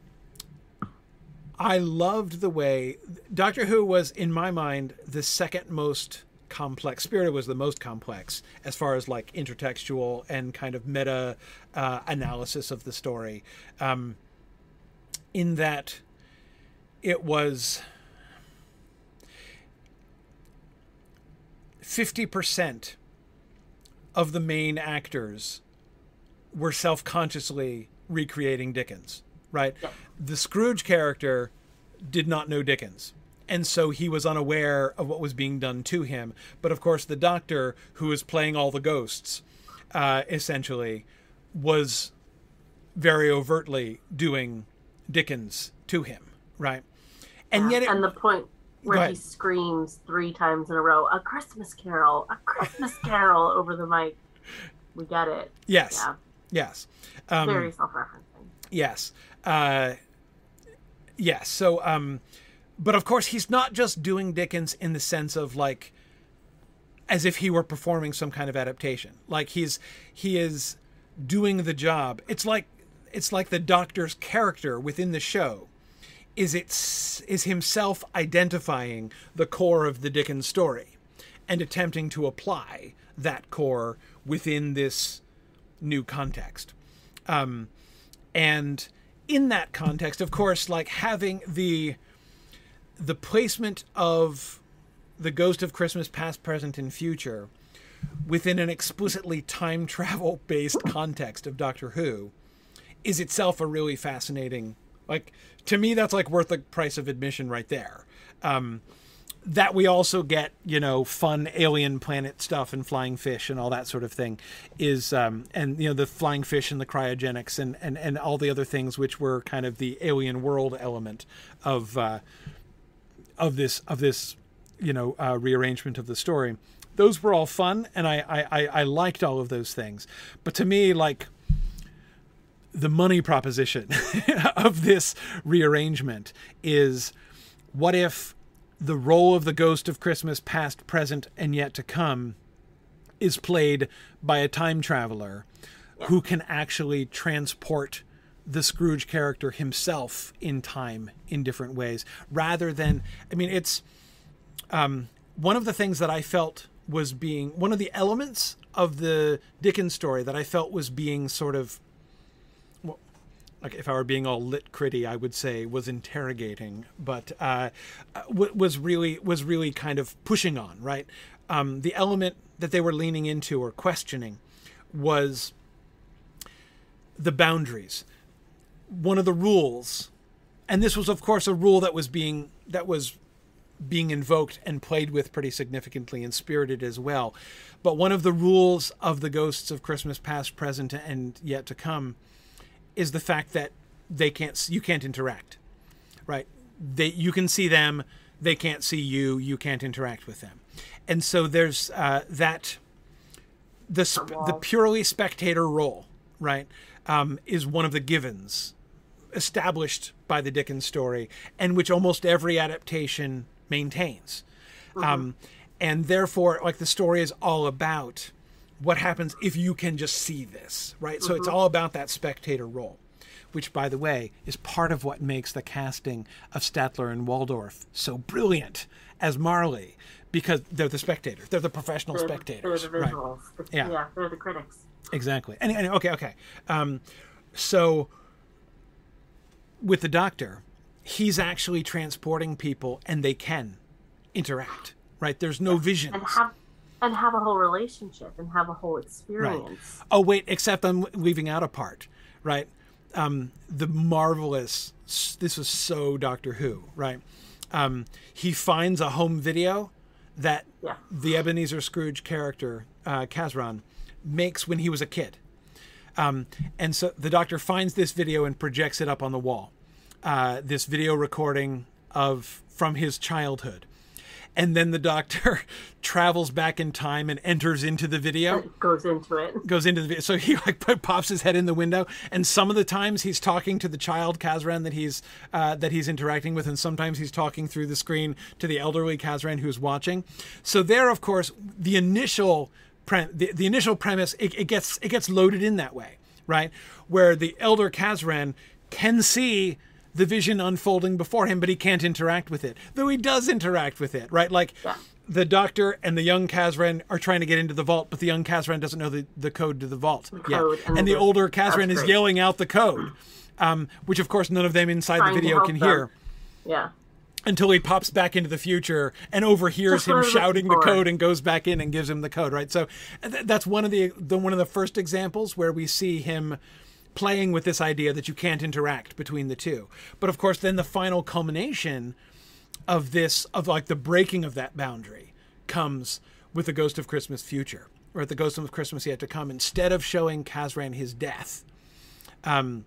S1: I loved the way Doctor Who was, in my mind, the second most complex. Spirit was the most complex as far as like intertextual and kind of meta uh, analysis of the story. Um, in that it was 50% of the main actors were self-consciously recreating Dickens, right?
S2: Yeah.
S1: The Scrooge character did not know Dickens. And so he was unaware of what was being done to him. But of course, the doctor, who was playing all the ghosts, uh, essentially, was very overtly doing Dickens to him, right? And yet, it,
S2: and the point where he screams three times in a row, "A Christmas Carol, a Christmas Carol" over the mic. We get it.
S1: yes,
S2: Yeah,
S1: yes, um,
S2: very self-referencing.
S1: Yes. Uh, yes. So, um, but of course, he's not just doing Dickens in the sense of like, as if he were performing some kind of adaptation. Like he's he is doing the job. It's like it's like the Doctor's character within the show is it's is himself identifying the core of the Dickens story and attempting to apply that core within this new context. Um, and in that context, of course, like having the the placement of the Ghost of Christmas Past, Present, and Future within an explicitly time travel based context of Doctor Who is itself a really fascinating like to me that's like worth the price of admission right there. Um that we also get you know fun alien planet stuff and flying fish and all that sort of thing is um and you know the flying fish and the cryogenics and and and all the other things which were kind of the alien world element of uh of this of this you know uh, rearrangement of the story. Those were all fun and I, I i i liked all of those things. But to me like the money proposition of this rearrangement is what if the role of the ghost of Christmas past, present, and yet to come is played by a time traveler who can actually transport the Scrooge character himself in time in different ways rather than I mean it's um, one of the things that I felt was being one of the elements of the Dickens story that I felt was being sort of like if I were being all lit critty, I would say was interrogating, but uh, was really was really kind of pushing on right. Um, the element that they were leaning into or questioning was the boundaries. One of the rules, and this was of course a rule that was being that was being invoked and played with pretty significantly and spirited as well. But one of the rules of the ghosts of Christmas past, present, and yet to come is the fact that they can't you can't interact. Right? They you can see them, they can't see you, you can't interact with them. And so there's uh, that the sp- the purely spectator role, right? Um, is one of the givens established by the Dickens story, and which almost every adaptation maintains. Um, and therefore, like the story is all about what happens if you can just see this, right? So it's all about that spectator role, which, by the way, is part of what makes the casting of Statler and Waldorf so brilliant as Marley, because they're the spectators, they're the professional
S2: They're,
S1: spectators,
S2: they're the
S1: right? Yeah.
S2: yeah, they're the critics.
S1: Exactly. And, and okay, okay. Um, so with the doctor, he's actually transporting people, and they can interact. Right? There's no
S2: have and have a whole relationship and have a whole experience. Right.
S1: Oh wait, except I'm leaving out a part, right? Um, the marvelous. This was so Doctor Who, right? Um, he finds a home video that
S2: Yeah.
S1: the Ebenezer Scrooge character uh, Kazran makes when he was a kid, um, and so the Doctor finds this video and projects it up on the wall. Uh, this video recording of from his childhood, and then the Doctor travels back in time and enters into the video
S2: It goes into it.
S1: goes into the video. So he like pops his head in the window, and some of the times he's talking to the child Kazran that he's uh, that he's interacting with, and sometimes he's talking through the screen to the elderly Kazran who's watching. So there, of course, the initial pre- the, the initial premise it, it gets it gets loaded in that way, right? Where the elder Kazran can see the vision unfolding before him, but he can't interact with it. Though he does interact with it, right? Like
S2: Yeah.
S1: the doctor and the young Kazran are trying to get into the vault, but the young Kazran doesn't know the, the code to the vault. yet. and,
S2: and
S1: the
S2: the-
S1: older Kazran is yelling out the code, um, which of course none of them inside
S2: Trying
S1: the video can
S2: them.
S1: hear
S2: Yeah.
S1: until he pops back into the future and overhears him
S2: I was looking
S1: shouting the code and goes back in and gives him the code right so th- that's one of the, the one of the first examples where we see him playing with this idea that you can't interact between the two but of course then the final culmination of this of like the breaking of that boundary comes with the ghost of christmas future or at the ghost of christmas yet to come instead of showing kazran his death um,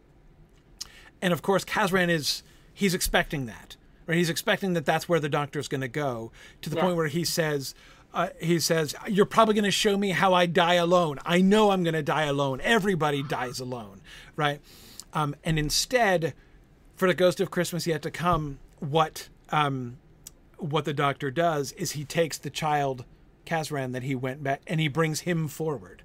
S1: and of course Kazran is he's expecting that right he's expecting that that's where the doctor's going to go to the
S2: Yeah.
S1: point where he says uh, he says you're probably going to show me how i die alone i know i'm going to die alone everybody dies alone right um, and instead for the ghost of christmas yet to come what um, what the doctor does is he takes the child Kazran that he went back and he brings him forward.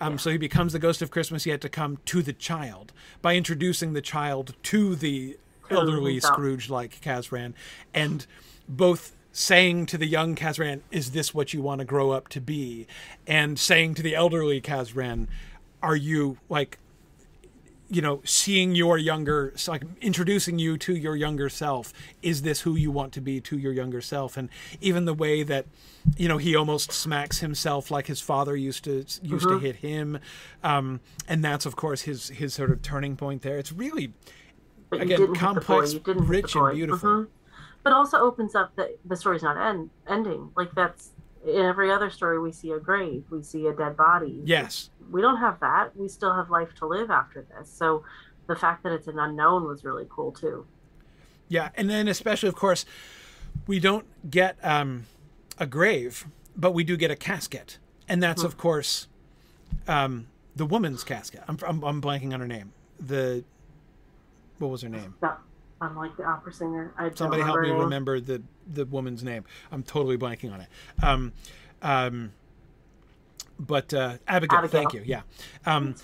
S1: Um, So he becomes the ghost of Christmas yet to come to the child by introducing the child to the elderly. Scrooge like Kazran and both saying to the young Kazran, Is this what you want to grow up to be? And saying to the elderly Kazran, Are you like you know, seeing your younger, like introducing you to your younger self. Is this who you want to be to your younger self? And even the way that, you know, he almost smacks himself like his father used to used to hit him, um, and that's of course his his sort of turning point there. It's really Again,
S2: you didn't hit the
S1: complex,
S2: boy. You didn't hit the
S1: rich, and beautiful.
S2: Mhm. But also opens up that the story's not end, ending. Like that's in every other story we see a grave, we see a dead body.
S1: yes,
S2: We don't have that. We still have life to live after this. So the fact that it's an unknown was really cool too.
S1: yeah, and then especially of course, we don't get um, a grave, but we do get a casket, and that's of course um, the woman's casket. I'm, I'm I'm blanking on her name. The what was her name?
S2: I'm like the opera singer. I
S1: Somebody help me remember the the woman's name. I'm totally blanking on it. Um, um, but uh, Abigail,
S2: Abigail.
S1: thank you. Yeah, um,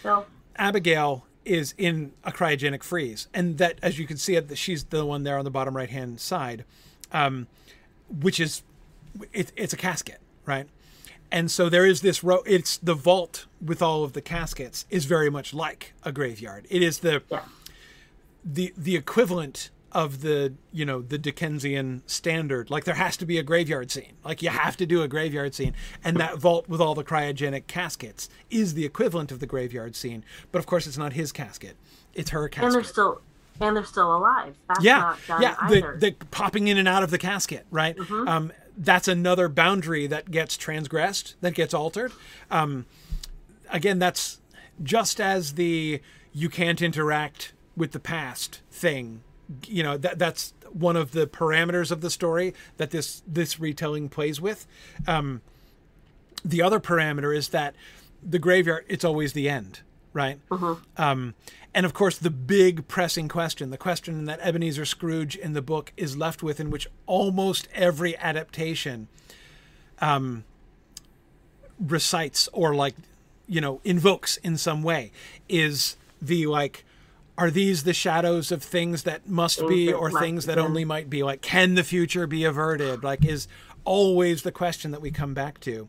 S1: Abigail is in a cryogenic freeze, and that, as you can see, it she's the one there on the bottom right hand side, um, which is it, it's a casket, right? And so there is this row. It's the vault with all of the caskets is very much like a graveyard. It is the
S2: yeah.
S1: The the equivalent of the you know the Dickensian standard. Like there has to be a graveyard scene. Like you have to do a graveyard scene, and that vault with all the cryogenic caskets is the equivalent of the graveyard scene. But of course, it's not his casket; it's her casket.
S2: And they're still and they're still alive. That's
S1: yeah, yeah.
S2: either.
S1: The, the popping in and out of the casket, right? Um, that's another boundary that gets transgressed, that gets altered. Um, again, that's just as the you can't interact with the past thing. You know that that's one of the parameters of the story that this this retelling plays with. Um, the other parameter is that the graveyard it's always the end, right? Um, and of course, the big pressing question, the question that Ebenezer Scrooge in the book is left with, in which almost every adaptation um, recites or like, you know, invokes in some way, is the like, are these the shadows of things that must
S2: Things
S1: be or things that only might be? Like, can the future be averted? Like, is always the question that we come back to.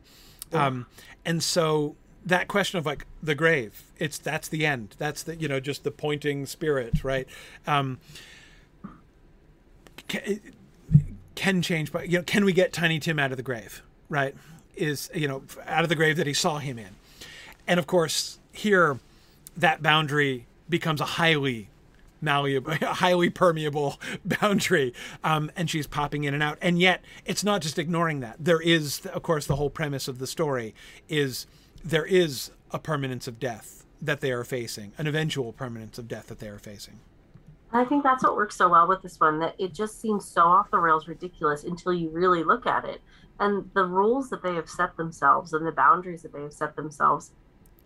S1: Um, and so that question of like the grave, it's that's the end. That's the you know just the pointing spirit, right? Um, can, can change, but you know, can we get Tiny Tim out of the grave? Right? Is you know out of the grave that he saw him in, and of course here that boundary becomes a highly malleable, highly permeable boundary, um, and she's popping in and out. And yet, it's not just ignoring that. There is, of course, the whole premise of the story is there is a permanence of death that they are facing, an eventual permanence of death that they are facing.
S2: I think that's what works so well with this one that it just seems so off the rails ridiculous until you really look at it. And the rules that they have set themselves and the boundaries that they have set themselves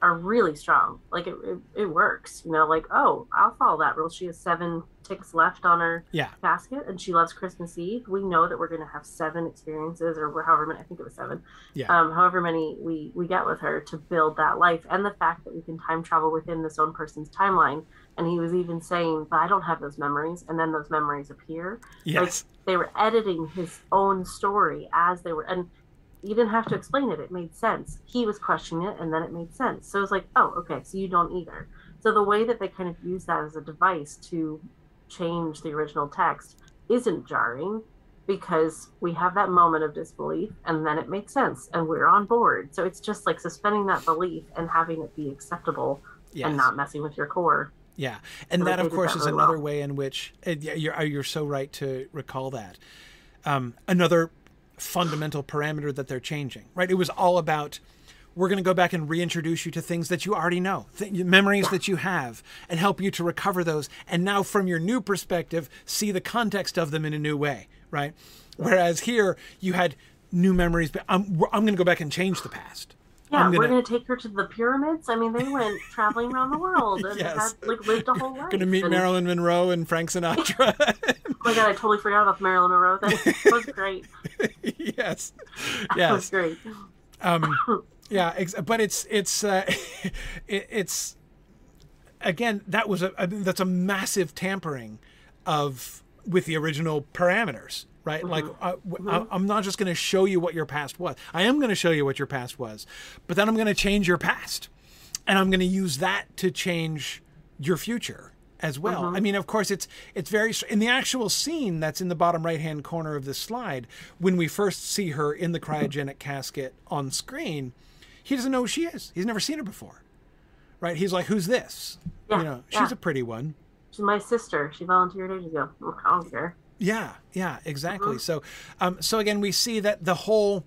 S2: are really strong. Like it, it, it works. You know, like oh, I'll follow that rule. She has seven ticks left on her
S1: Yeah.
S2: basket, and she loves Christmas Eve. We know that we're going to have seven experiences, or however many. I think it was seven.
S1: Yeah.
S2: Um, however many we we get with her to build that life, and the fact that we can time travel within this own person's timeline. And he was even saying, "But I don't have those memories," and then those memories appear.
S1: Yes.
S2: They were editing his own story as they were, and you didn't have to explain it. It made sense. He was questioning it, and then it made sense. So it was like, oh, okay, so you don't either. So the way that they kind of use that as a device to change the original text isn't jarring because we have that moment of disbelief and then it makes sense and we're on board. So it's just like suspending that belief and having it be acceptable
S1: yes.
S2: and not messing with your core.
S1: Yeah, and that, of course,
S2: that
S1: is
S2: really
S1: another
S2: well.
S1: way in which yeah, you're you're so right to recall that. Um, another fundamental parameter that they're changing, right? It was all about we're going to go back and reintroduce you to things that you already know, th- memories that you have, and help you to recover those. And now, from your new perspective, see the context of them in a new way, right? Whereas here, you had new memories, but I'm I'm going to go back and change the past.
S2: Yeah,
S1: I'm
S2: we're
S1: gonna-
S2: take her to the pyramids. I mean, they went traveling around the world and
S1: Yes.
S2: had like lived a whole life.
S1: Going to meet
S2: and-
S1: Marilyn Monroe and Frank Sinatra.
S2: Oh my god, I totally forgot about Marilyn Monroe. That was great.
S1: yes,
S2: That was great.
S1: um yeah ex- but it's it's uh it, it's again that was a, a that's a massive tampering of with the original parameters right? Mm-hmm. Like uh, I, mm-hmm. i'm not just going to show you what your past was. I am going to show you what your past was but then i'm going to change your past and i'm going to use that to change your future as well. Mm-hmm. I mean of course it's it's very in the actual scene that's in the bottom right hand corner of this slide when we first see her in the cryogenic casket on screen he doesn't know who she is. He's never seen her before right? He's like who's this?
S2: Yeah,
S1: you know she's a pretty one.
S2: She's my sister. She volunteered ages ago. I don't care.
S1: Yeah, yeah, exactly. So, um, so again, we see that the whole,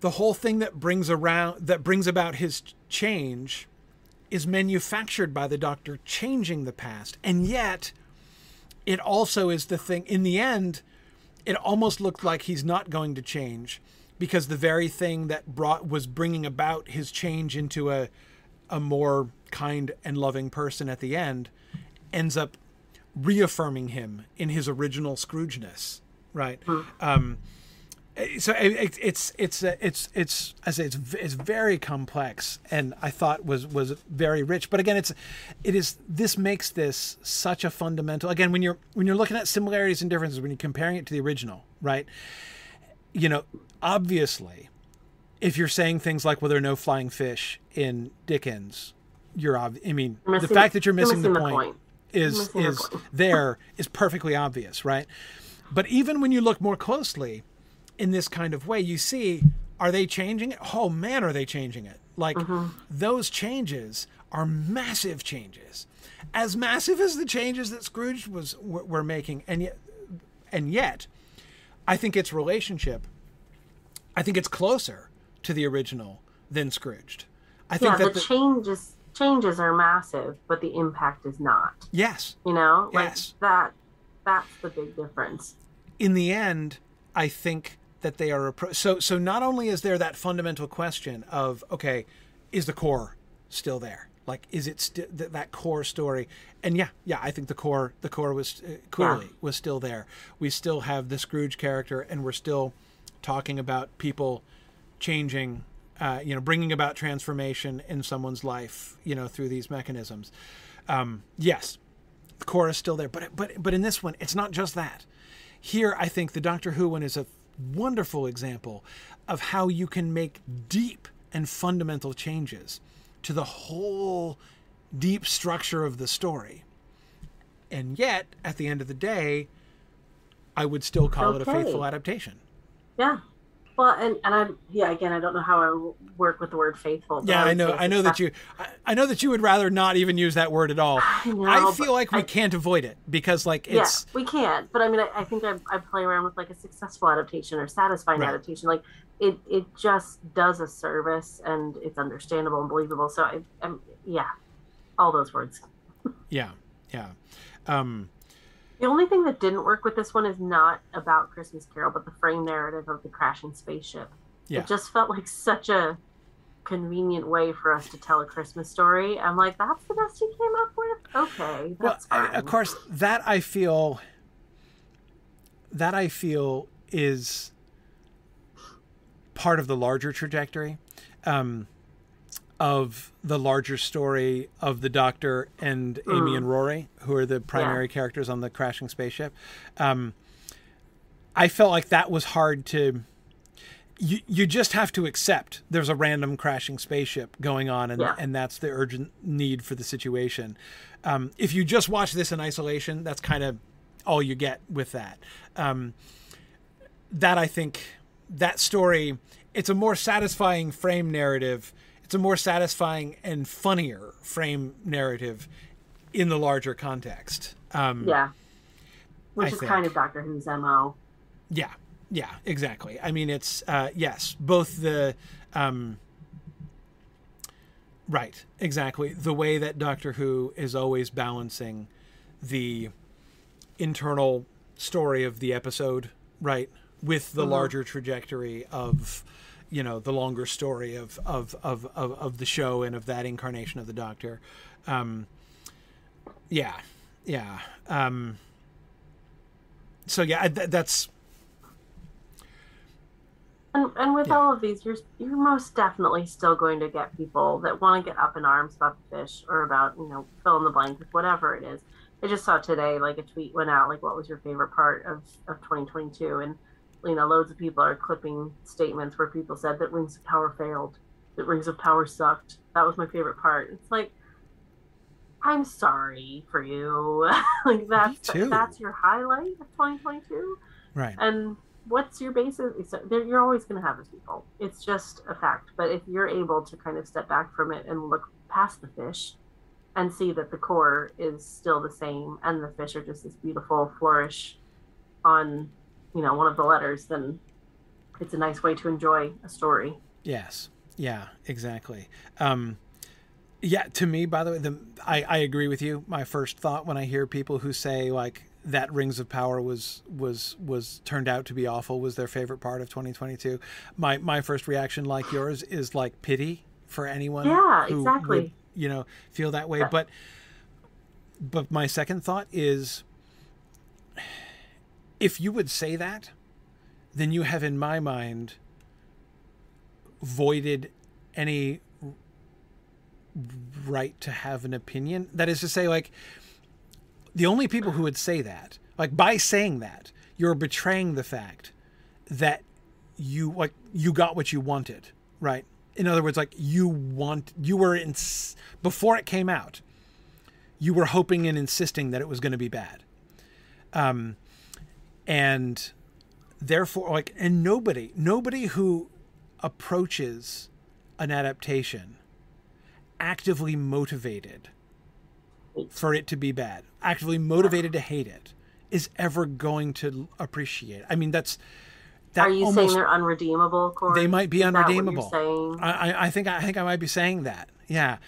S1: the whole thing that brings around that brings about his change, is manufactured by the Doctor changing the past, and yet, it also is the thing. In the end, it almost looked like he's not going to change, because the very thing that brought was bringing about his change into a, a more kind and loving person at the end, ends up reaffirming him in his original Scroogeness, right? Um, so it, it, it's it's uh, it's it's I say it's it's very complex, and I thought was was very rich. But again, it's it is this makes this such a fundamental. Again, when you're when you're looking at similarities and differences, when you're comparing it to the original, right? You know, obviously, if you're saying things like, "Well, there are no flying fish in Dickens," you're ob- I mean,
S2: You're
S1: the fact that you're
S2: you're
S1: missing, the,
S2: missing the
S1: point,
S2: point.
S1: Is is there is perfectly obvious, right? But even when you look more closely in this kind of way, you see, are they changing it? Oh man, are they changing it? Like those changes are massive changes, as massive as the changes that Scrooge was were, were making, and yet, and yet, I think its relationship, I think it's closer to the original than Scrooged. I think
S2: Yeah,
S1: that
S2: the
S1: the,
S2: changes changes are massive, but the impact is not.
S1: yes,
S2: You know, like
S1: Yes.
S2: that. That's the big difference.
S1: in the end, I think that they are appro- so. So not only is there that fundamental question of okay, is the core still there? Like, is it st- th- that core story? And yeah, yeah, I think the core, the core was uh, clearly
S2: Yeah.
S1: was still there. We still have the Scrooge character, and we're still talking about people changing, uh, you know, bringing about transformation in someone's life, you know, through these mechanisms. Um, yes, the core is still there, but but but in this one, it's not just that. Here, I think the Doctor Who one is a wonderful example of how you can make deep and fundamental changes to the whole deep structure of the story. And yet, at the end of the day, I would still call it a faithful adaptation.
S2: Yeah. Well, and and I'm yeah. Again, I don't know how i work with the word faithful. but
S1: Yeah, I know. I know that you. I, I know that you would rather not even use that word at all.
S2: I know,
S1: I feel like we can't avoid it because, like,
S2: Yeah,
S1: it's
S2: we can't. But I mean, I, I think I, I play around with like a successful adaptation or satisfying
S1: Right.
S2: adaptation. Like it, it just does a service and it's understandable and believable. So I, I'm yeah, all those words.
S1: yeah, yeah. Um,
S2: The only thing that didn't work with this one is not about Christmas Carol, but the frame narrative of the crashing spaceship.
S1: Yeah.
S2: It just felt like such a convenient way for us to tell a Christmas story. I'm like, that's the best you came up with. Okay, that's
S1: well,
S2: fine.
S1: of course, that I feel. That I feel is part of the larger trajectory um, of the larger story of the Doctor and Amy and Rory, who are the primary
S2: Yeah.
S1: characters on the crashing spaceship. Um, I felt like that was hard to. You, you just have to accept there's a random crashing spaceship going on, and,
S2: Yeah.
S1: and that's the urgent need for the situation. Um, if you just watch this in isolation, that's kind of all you get with that. Um, that I think that story, it's a more satisfying frame narrative. It's a more satisfying and funnier frame narrative in the larger context. Um,
S2: yeah, which
S1: I
S2: is
S1: think.
S2: kind of Doctor Who's mo.
S1: Yeah, yeah, exactly. I mean, it's uh, yes, both the um, right, exactly. The way that Doctor Who is always balancing the internal story of the episode, right, with the
S2: Mhm.
S1: larger trajectory of you know the longer story of of of of, of the show and of that incarnation of the Doctor. Um, yeah, yeah. Um, so yeah, th- that's
S2: And, and with
S1: Yeah.
S2: all of these, you're you're most definitely still going to get people that want to get up in arms about the fish or about you know fill in the blank with whatever it is. I just saw today like a tweet went out like what was your favorite part of of 2022 and you know loads of people are clipping statements where people said that Rings of Power failed, that Rings of Power sucked. That was my favorite part. It's like I'm sorry for you. like that's that's your highlight of 2022
S1: right.
S2: and what's your basis you're always going to have those people it's just a fact but if you're able to kind of step back from it and look past the fish and see that the core is still the same and the fish are just this beautiful flourish on you know one of the letters then it's a nice way to enjoy a story
S1: Yes. Yeah, exactly. Um, yeah, to me, by the way, the, I, I agree with you. My first thought when I hear people who say like that Rings of Power was was was turned out to be awful was their favorite part of 2022. My my first reaction, like yours, is like pity for anyone.
S2: Yeah,
S1: who
S2: exactly.
S1: Would, you know, feel that way.
S2: Yeah.
S1: But but my second thought is, if you would say that, then you have in my mind voided any right to have an opinion. That is to say, like, the only people who would say that, like, by saying that, you're betraying the fact that you, like, you got what you wanted, right? In other words, like, you want, you were in, before it came out, you were hoping and insisting that it was going to be bad. Um, and therefore, like, and nobody, nobody who approaches an adaptation actively motivated for it to be bad, actively motivated to hate it, is ever going to appreciate. it. I mean, that's that
S2: are you
S1: almost
S2: saying they're unredeemable Corey?
S1: they might be
S2: Is that what you're
S1: unredeemable. I- I think I think I might be saying that. Yeah,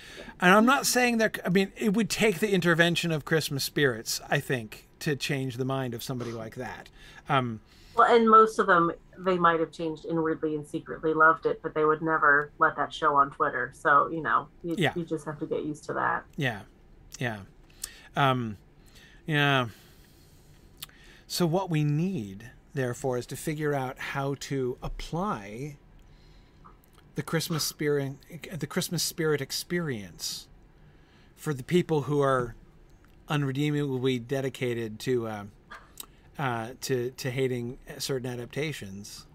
S1: and I'm not saying that. I mean, it would take the intervention of Christmas spirits, I think, to change the mind of somebody like that. Um,
S2: Well, and most of them, they might have changed inwardly and secretly loved it, but they would never let that show on Twitter. So, you know, you,
S1: Yeah.
S2: you just have to get used to that.
S1: Yeah, yeah, um, yeah. So what we need, therefore, is to figure out how to apply the Christmas spirit, the Christmas spirit experience, for the people who are unredeemably dedicated to uh, uh, to to hating certain adaptations,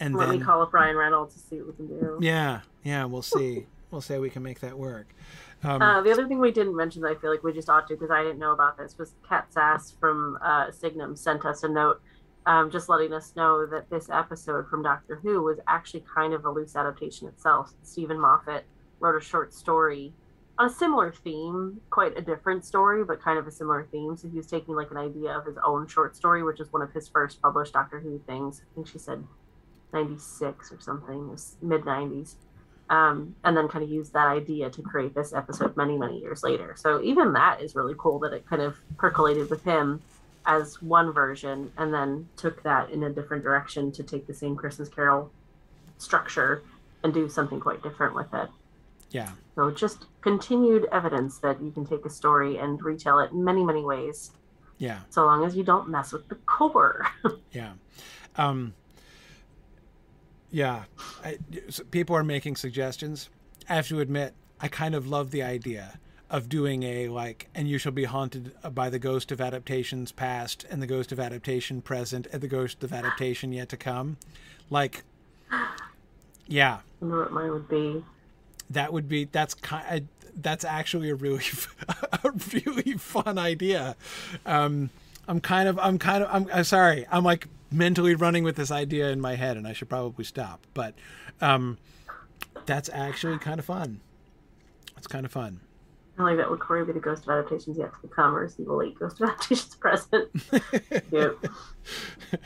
S1: and
S2: Let
S1: then
S2: me call up Ryan Reynolds to see what we can do.
S1: yeah, yeah, we'll see, we'll see how we can make that work. Um,
S2: Uh, the other thing we didn't mention that I feel like we just ought to because I didn't know about this was Kat Sass from uh, Signum sent us a note um, just letting us know that this episode from Doctor Who was actually kind of a loose adaptation itself. Steven Moffat wrote a short story a similar theme, quite a different story, but kind of a similar theme. So he was taking like an idea of his own short story, which is one of his first published Doctor Who things. I think she said 96 or something, mid 90s um, and then kind of used that idea to create this episode many many years later so even that is really cool that it kind of percolated with him as one version and then took that in a different direction to take the same christmas carol structure and do something quite different with it.
S1: Yeah.
S2: So just continued evidence that you can take a story and retell it in many, many ways.
S1: Yeah.
S2: So long as you don't mess with the core.
S1: yeah. Um, yeah. I, so people are making suggestions. I have to admit, I kind of love the idea of doing a like, and you shall be haunted by the ghost of adaptations past, and the ghost of adaptation present, and the ghost of adaptation yet to come. Like, yeah.
S2: I wonder what mine would be.
S1: That would be that's kind. That's actually a really, a really fun idea. Um, I'm kind of, I'm kind of, I'm, I'm sorry. I'm like mentally running with this idea in my head, and I should probably stop. But um, that's actually kind of fun. It's kind of fun.
S2: I like that would Corey be the ghost of adaptations yet to come, or is he the late ghost of adaptations present? yep.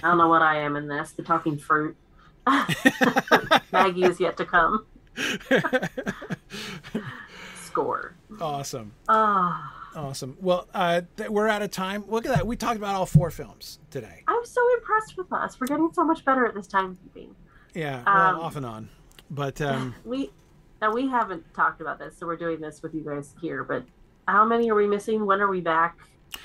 S2: I don't know what I am in this. The talking fruit. Maggie is yet to come. Score.
S1: Awesome.
S2: Ah.
S1: Awesome. Well, uh, th- we're out of time. Look at that. We talked about all four films today.
S2: I'm so impressed with us. We're getting so much better at this timekeeping.
S1: Yeah, well,
S2: Um,
S1: off and on. But um,
S2: We now we haven't talked about this, so we're doing this with you guys here. But how many are we missing? When are we back?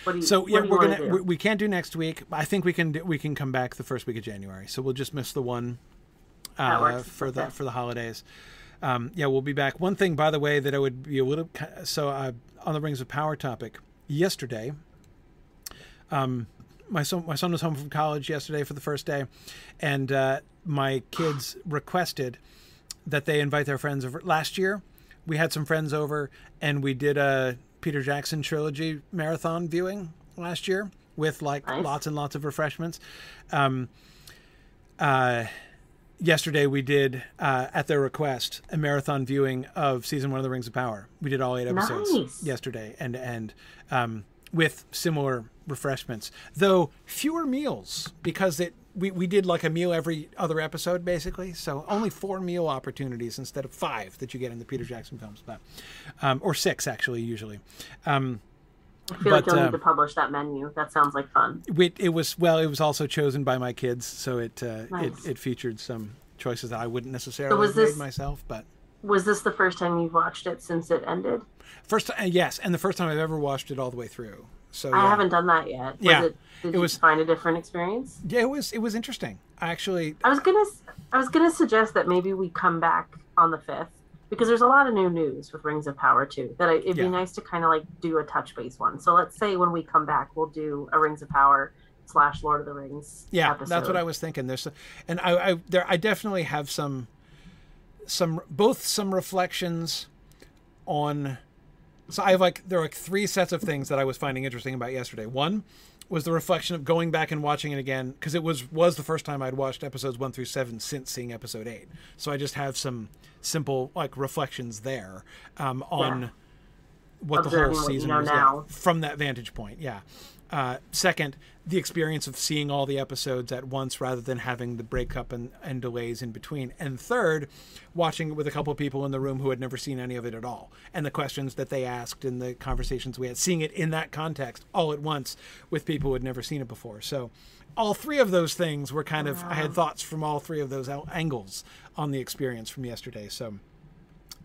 S2: What do you?
S1: so yeah, we're gonna
S2: do?
S1: we, we can't do next week. I think we can do, we can come back the first week of January. So we'll just miss the one uh, for the
S2: Okay.
S1: for the holidays. Um, yeah, we'll be back. One thing, by the way, that I would be a little so uh, on the Rings of Power topic. Yesterday, um, my son my son was home from college yesterday for the first day, and uh, my kids requested that they invite their friends over. Last year, we had some friends over, and we did a Peter Jackson trilogy marathon viewing last year with like
S2: Nice.
S1: lots and lots of refreshments. Um, uh, yesterday we did uh, at their request a marathon viewing of season one of the Rings of Power. We did all eight episodes
S2: Nice.
S1: yesterday, and and um, with similar refreshments, though fewer meals because it we, we did like a meal every other episode basically, so only four meal opportunities instead of five that you get in the Peter Jackson films, but um, or six actually usually. Um,
S2: I feel like you'll need to publish that menu. That sounds like fun.
S1: it, it was well, it was also chosen by my kids, so it uh,
S2: Nice.
S1: it, it featured some choices that I wouldn't necessarily have made myself, but.
S2: Was this the first time you've watched it since it ended?
S1: First, uh, yes, and the first time I've ever watched it all the way through. So
S2: I
S1: yeah.
S2: haven't done that yet. Was
S1: Yeah.
S2: it, did
S1: It
S2: you
S1: was-
S2: find a different experience?
S1: Yeah, it was it was interesting. I actually,
S2: I was gonna I was gonna suggest that maybe we come back on the fifth because there's a lot of new news with Rings of Power too. That I, it'd
S1: Yeah.
S2: be nice to kind of like do a touch base one. So let's say when we come back, we'll do a Rings of Power slash Lord of the Rings.
S1: yeah,
S2: episode.
S1: that's what I was thinking. There's, and I, I there I definitely have some, some both some reflections on. So I have like there are like three sets of things that I was finding interesting about yesterday. One was the reflection of going back and watching it again because it was was the first time I'd watched episodes one through seven since seeing episode eight. So I just have some simple like reflections there um, on
S2: Yeah.
S1: what the
S2: Observing
S1: whole
S2: what you
S1: season
S2: know
S1: was yeah,
S2: now.
S1: from that vantage point. Yeah. Uh, second, the experience of seeing all the episodes at once rather than having the breakup and, and delays in between. And third, watching it with a couple of people in the room who had never seen any of it at all. And the questions that they asked and the conversations we had, seeing it in that context all at once with people who had never seen it before. So, all three of those things were kind of, I had thoughts from all three of those angles on the experience from yesterday. So,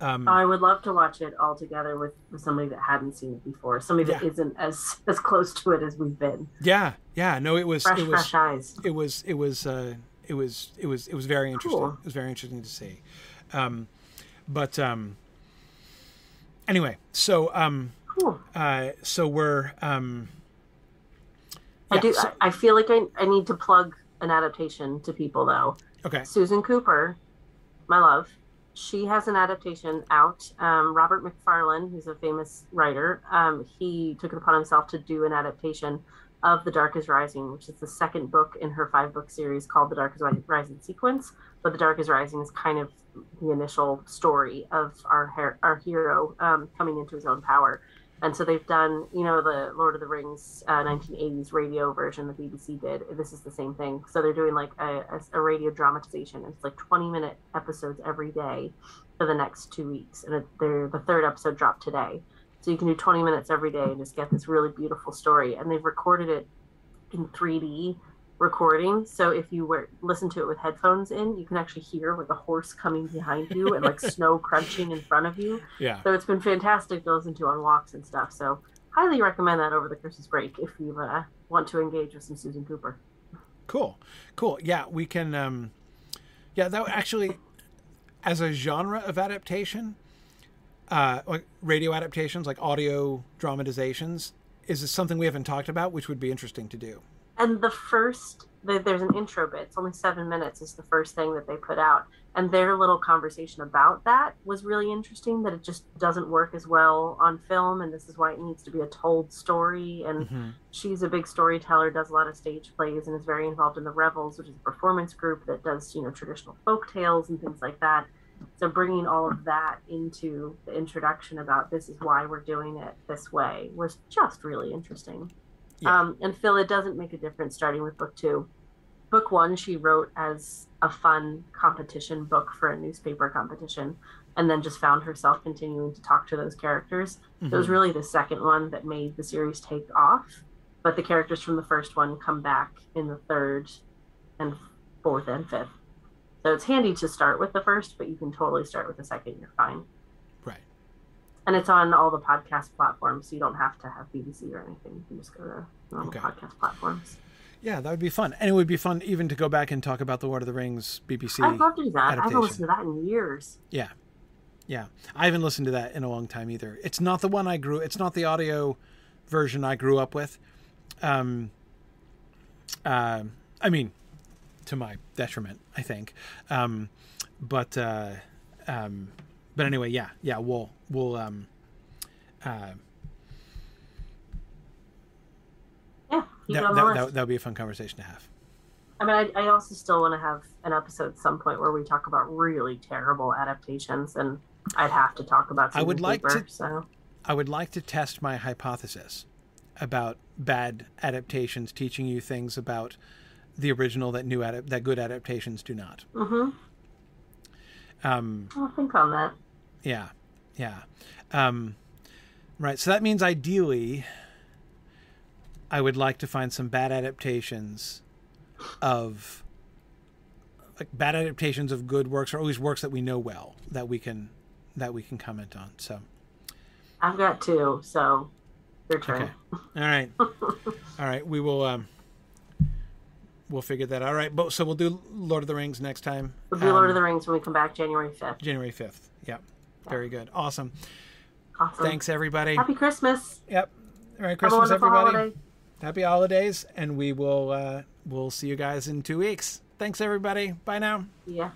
S1: um,
S2: I would love to watch it all together with, with somebody that hadn't seen it before, somebody that
S1: Yeah.
S2: isn't as as close to it as we've been.
S1: yeah, yeah, no, it was,
S2: Fresh,
S1: it was,
S2: fresh eyes.
S1: it was it was uh, it was it was it was very interesting.
S2: Cool.
S1: It was very interesting to see. Um, but um, anyway, so um,
S2: Cool.
S1: uh, so we're um,
S2: I do.
S1: so-
S2: I, I feel like I, I need to plug an adaptation to people though.
S1: okay.
S2: Susan Cooper, my love, she has an adaptation out. Um, Robert Macfarlane, who's a famous writer, um, he took it upon himself to do an adaptation of The Dark is Rising, which is the second book in her five book series called The Dark is Rising sequence. But The Dark is Rising is kind of the initial story of our her- our hero um, coming into his own power. And so they've done, you know, the Lord of the Rings uh, 1980s radio version the BBC did. This is the same thing. So they're doing like a, a, a radio dramatization. It's like 20 minute episodes every day for the next two weeks. And it, the third episode dropped today. So you can do 20 minutes every day and just get this really beautiful story. And they've recorded it in 3D recording. So if you were listen to it with headphones in, you can actually hear like a horse coming behind you and like snow crunching in front of you.
S1: Yeah.
S2: So it's been fantastic to listen to on walks and stuff. So highly recommend that over the Christmas break if you uh, want to engage with some Susan Cooper.
S1: Cool. Cool. Yeah, we can um yeah, that actually as a genre of adaptation, uh like radio adaptations, like audio dramatizations, is this something we haven't talked about, which would be interesting to do.
S2: And the first, the, there's an intro bit. It's only seven minutes. Is the first thing that they put out, and their little conversation about that was really interesting. That it just doesn't work as well on film, and this is why it needs to be a told story. And
S1: Mm-hmm.
S2: she's a big storyteller, does a lot of stage plays, and is very involved in the Revels, which is a performance group that does you know traditional folk tales and things like that. So bringing all of that into the introduction about this is why we're doing it this way was just really interesting.
S1: Yeah.
S2: Um, and Phil, it doesn't make a difference starting with book two. Book one, she wrote as a fun competition book for a newspaper competition, and then just found herself continuing to talk to those characters. So it was
S1: Mhm.
S2: really the second one that made the series take off. But the characters from the first one come back in the third and fourth and fifth. So it's handy to start with the first, but you can totally start with the second. You're fine. And it's on all the podcast platforms, so you don't have to have BBC or anything. You can just go to normal
S1: Okay.
S2: podcast platforms.
S1: Yeah, that would be fun. And it would be fun even to go back and talk about the Lord of the Rings BBC.
S2: I'd love to do that. I haven't listened to that in years.
S1: Yeah. Yeah. I haven't listened to that in a long time either. It's not the one I grew it's not the audio version I grew up with. Um uh, I mean to my detriment, I think. Um but uh um but anyway, yeah. Yeah, we'll we'll um uh
S2: Yeah,
S1: that,
S2: it on the
S1: that, that, would be a fun conversation to have.
S2: I mean, I, I also still want to have an episode at some point where we talk about really terrible adaptations, and I'd have to talk about.
S1: I would like
S2: Cooper,
S1: to-
S2: So
S1: I would like to test my hypothesis about bad adaptations teaching you things about the original that new adap- that good adaptations do not.
S2: Mm-hmm.
S1: Um,
S2: I'll think on that.
S1: Yeah, yeah. Um, right. So that means ideally, I would like to find some bad adaptations of like bad adaptations of good works or always works that we know well that we can that we can comment on. So
S2: I've got two, so your turn.
S1: Okay. All right. All right. We will. Um, we'll figure that. out. All right. But so we'll do Lord of the Rings next time.
S2: We'll do Lord
S1: Um,
S2: of the Rings when we come back January fifth.
S1: January fifth. Yep. Very good. Awesome.
S2: Awesome.
S1: Thanks everybody.
S2: Happy Christmas.
S1: Yep. Merry Christmas, everybody.
S2: holiday.
S1: Happy holidays, and we will. Uh, we'll see you guys in two weeks. Thanks everybody. Bye now.
S2: Yeah.